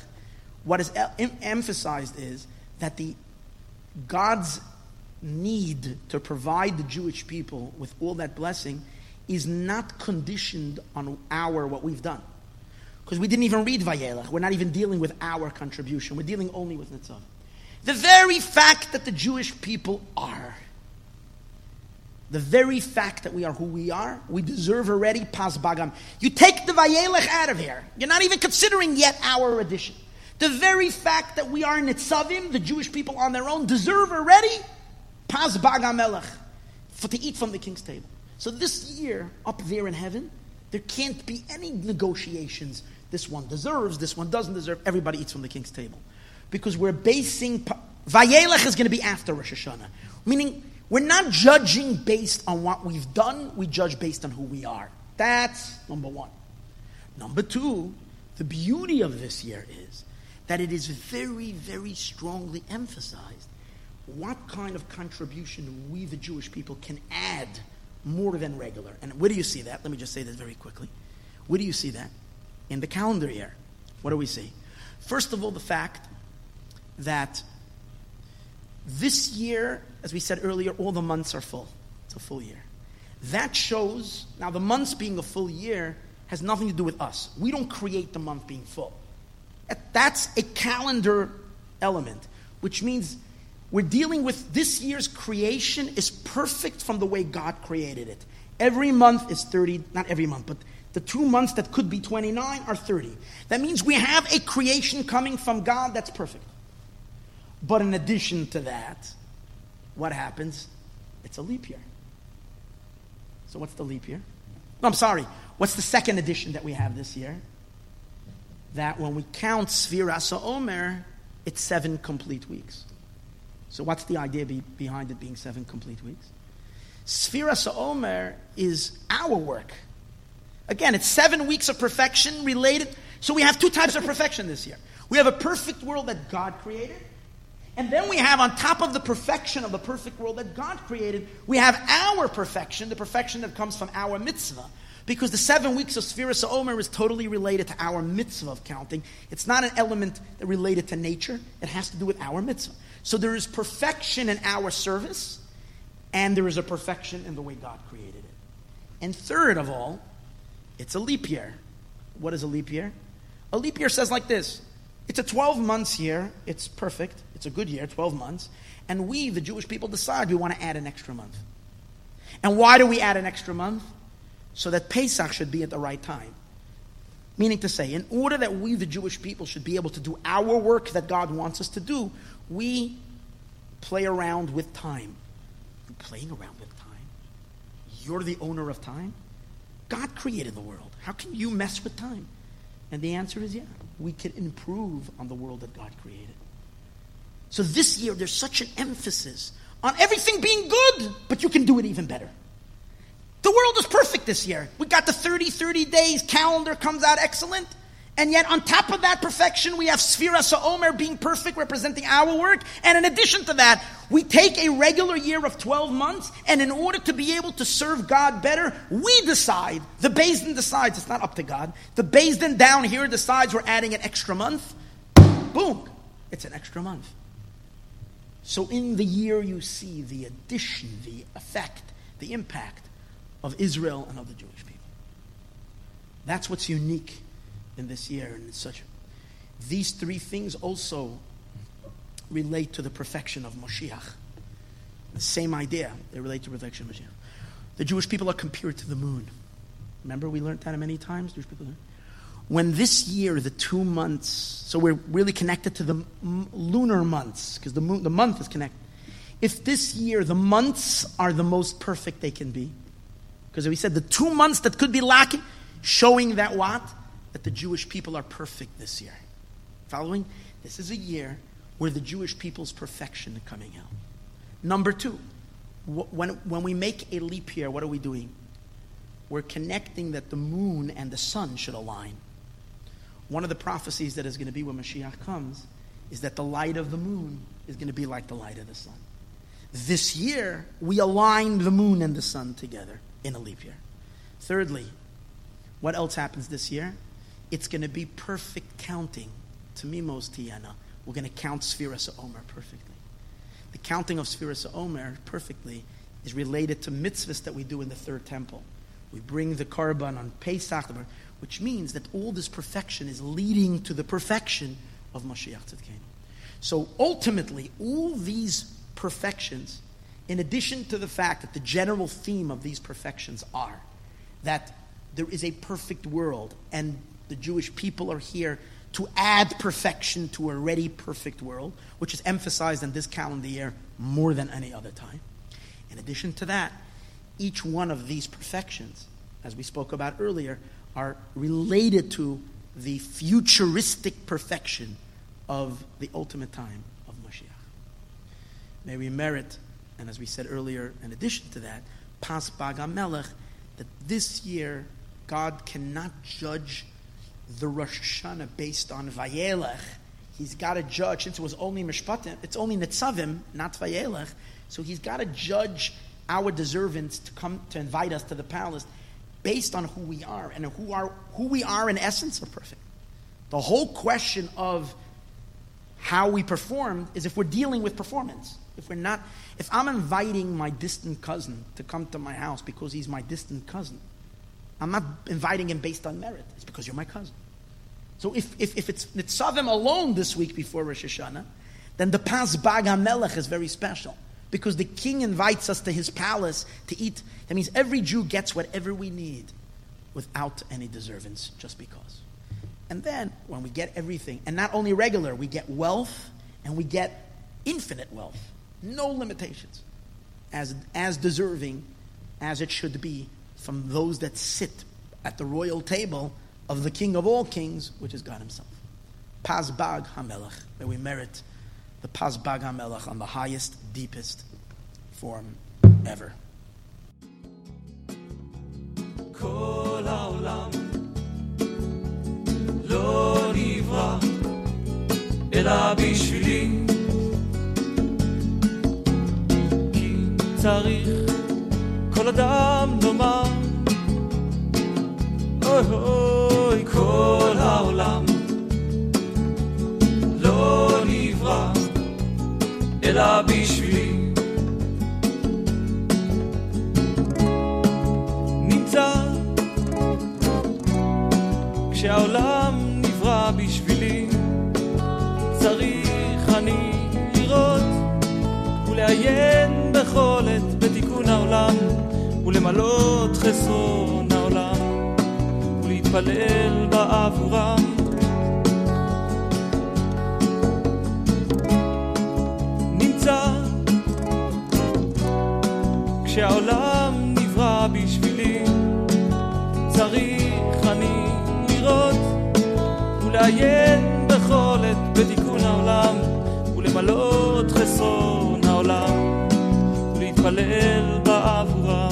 What is em- emphasized is that the God's need to provide the Jewish people with all that blessing is not conditioned on our what we've done. Because we didn't even read Vayelech. We're not even dealing with our contribution. We're dealing only with Nitzavim. The very fact that the Jewish people are, the very fact that we are who we are, we deserve already pas bagam. You take the Vayelech out of here. You're not even considering yet our addition. The very fact that we are Nitzavim, the Jewish people on their own, deserve already bag Hamelech, for to eat from the king's table. So this year, up there in heaven, there can't be any negotiations. This one deserves, this one doesn't deserve. Everybody eats from the king's table. Because we're basing, Vayelech is going to be after Rosh Hashanah. Meaning, we're not judging based on what we've done, we judge based on who we are. That's number one. Number two, the beauty of this year is that it is very, very strongly emphasized what kind of contribution we, the Jewish people, can add more than regular. And where do you see that? Let me just say this very quickly. Where do you see that? In the calendar year. What do we see? First of all, the fact that this year, as we said earlier, all the months are full. It's a full year. That shows, now the months being a full year has nothing to do with us. We don't create the month being full. That's a calendar element, which means we're dealing with this year's creation is perfect from the way God created it. Every month is 30, not every month, but the two months that could be 29 are 30. That means we have a creation coming from God that's perfect. But in addition to that, what happens? It's a leap year. So what's the leap year? No, I'm sorry. What's the second edition that we have this year? That when we count Sfiras Omer, it's seven complete weeks. So what's the idea be, behind it being seven complete weeks? Sfiras Omer is our work. Again, it's seven weeks of perfection related. So we have two types of perfection this year. We have a perfect world that God created. And then we have, on top of the perfection of the perfect world that God created, we have our perfection, the perfection that comes from our mitzvah. Because the seven weeks of Sfiras Omer is totally related to our mitzvah of counting. It's not an element related to nature. It has to do with our mitzvah. So there is perfection in our service, and there is a perfection in the way God created it. And third of all, it's a leap year. What is a leap year? A leap year says like this it's a 12 months year, it's perfect, it's a good year, 12 months, and we, the Jewish people, decide we want to add an extra month. And why do we add an extra month? So that Pesach should be at the right time. Meaning to say, in order that we, the Jewish people, should be able to do our work that God wants us to do, we play around with time. You're playing around with time. You're the owner of time. God created the world. How can you mess with time? And the answer is yeah, we can improve on the world that God created. So this year, there's such an emphasis on everything being good, but you can do it even better. The world is perfect this year. We got the 30 30 days calendar comes out excellent. And yet, on top of that perfection, we have Sfira Omer being perfect, representing our work. And in addition to that, we take a regular year of 12 months, and in order to be able to serve God better, we decide, the Din decides, it's not up to God. The Din down here decides we're adding an extra month. Boom, it's an extra month. So in the year, you see the addition, the effect, the impact of Israel and of the Jewish people. That's what's unique in this year. And it's such. These three things also relate to the perfection of Moshiach. The same idea. They relate to perfection of Moshiach. The Jewish people are compared to the moon. Remember, we learned that many times. Jewish people. When this year, the two months, so we're really connected to the m- lunar months because the moon, the month is connected. If this year the months are the most perfect they can be, because we said the two months that could be lacking, showing that what that the Jewish people are perfect this year. Following? This is a year where the Jewish people's perfection is coming out. Number two, when, when we make a leap year, what are we doing? We're connecting that the moon and the sun should align. One of the prophecies that is going to be when Mashiach comes is that the light of the moon is going to be like the light of the sun. This year, we align the moon and the sun together in a leap year. Thirdly, what else happens this year? it's going to be perfect counting. Temimos Tihyena. We're going to count Sfiras Omer perfectly. The counting of Sfiras Omer perfectly is related to mitzvahs that we do in the third temple. We bring the korban on Pesach, which means that all this perfection is leading to the perfection of Mashiach Tzidkenu. So ultimately, all these perfections, in addition to the fact that the general theme of these perfections are that there is a perfect world and the Jewish people are here to add perfection to a already perfect world, which is emphasized in this calendar year more than any other time. In addition to that, each one of these perfections, as we spoke about earlier, are related to the futuristic perfection of the ultimate time of Mashiach. May we merit, and as we said earlier, in addition to that, Paz Bag that this year God cannot judge the Rosh Hashanah based on Vayelech. He's got to judge, since it was only Mishpatim, it's only Nitzavim, not Vayelech. So he's got to judge our deservings to come to invite us to the palace based on who we are. And who, are, who we are in essence are perfect. The whole question of how we perform is if we're dealing with performance. If we're not, if I'm inviting my distant cousin to come to my house because he's my distant cousin, I'm not inviting him based on merit. It's because you're my cousin. So if, if, if it's Nitzavim alone this week before Rosh Hashanah, then the Paz Bag HaMelech is very special. Because the king invites us to his palace to eat. That means every Jew gets whatever we need without any deservance, just because. And then when we get everything, and not only regular, we get wealth and we get infinite wealth, no limitations, as, as deserving as it should be from those that sit at the royal table of the King of all kings, which is God Himself. Paz Bag HaMelech, May we merit the Paz Bag HaMelech on the highest, deepest form ever. לא נברא אלא בשבילי כי צריך כל אדם לומר אוי, כל העולם לא נברא אלא בשבילי. כשהעולם בשבילי, צריך אני לראות ולעיין בכל עת בתיקון העולם ולמלות חסרון העולם ולהתפלל בעבורם. כשהעולם נברא בשבילי, צריך אני לראות ולעיין בכל עת בתיקון העולם, ולמלות חסרון העולם, ולהתפלל בעבורם.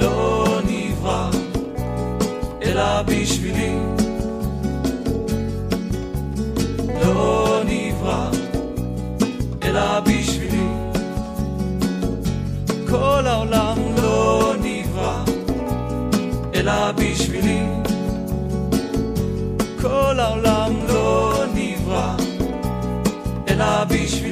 לא נברא, אלא בשבילי. לא נברא, אלא בשבילי. כל העולם לא נברא, אלא בשבילי. כל העולם לא נברא אלא בשבילי.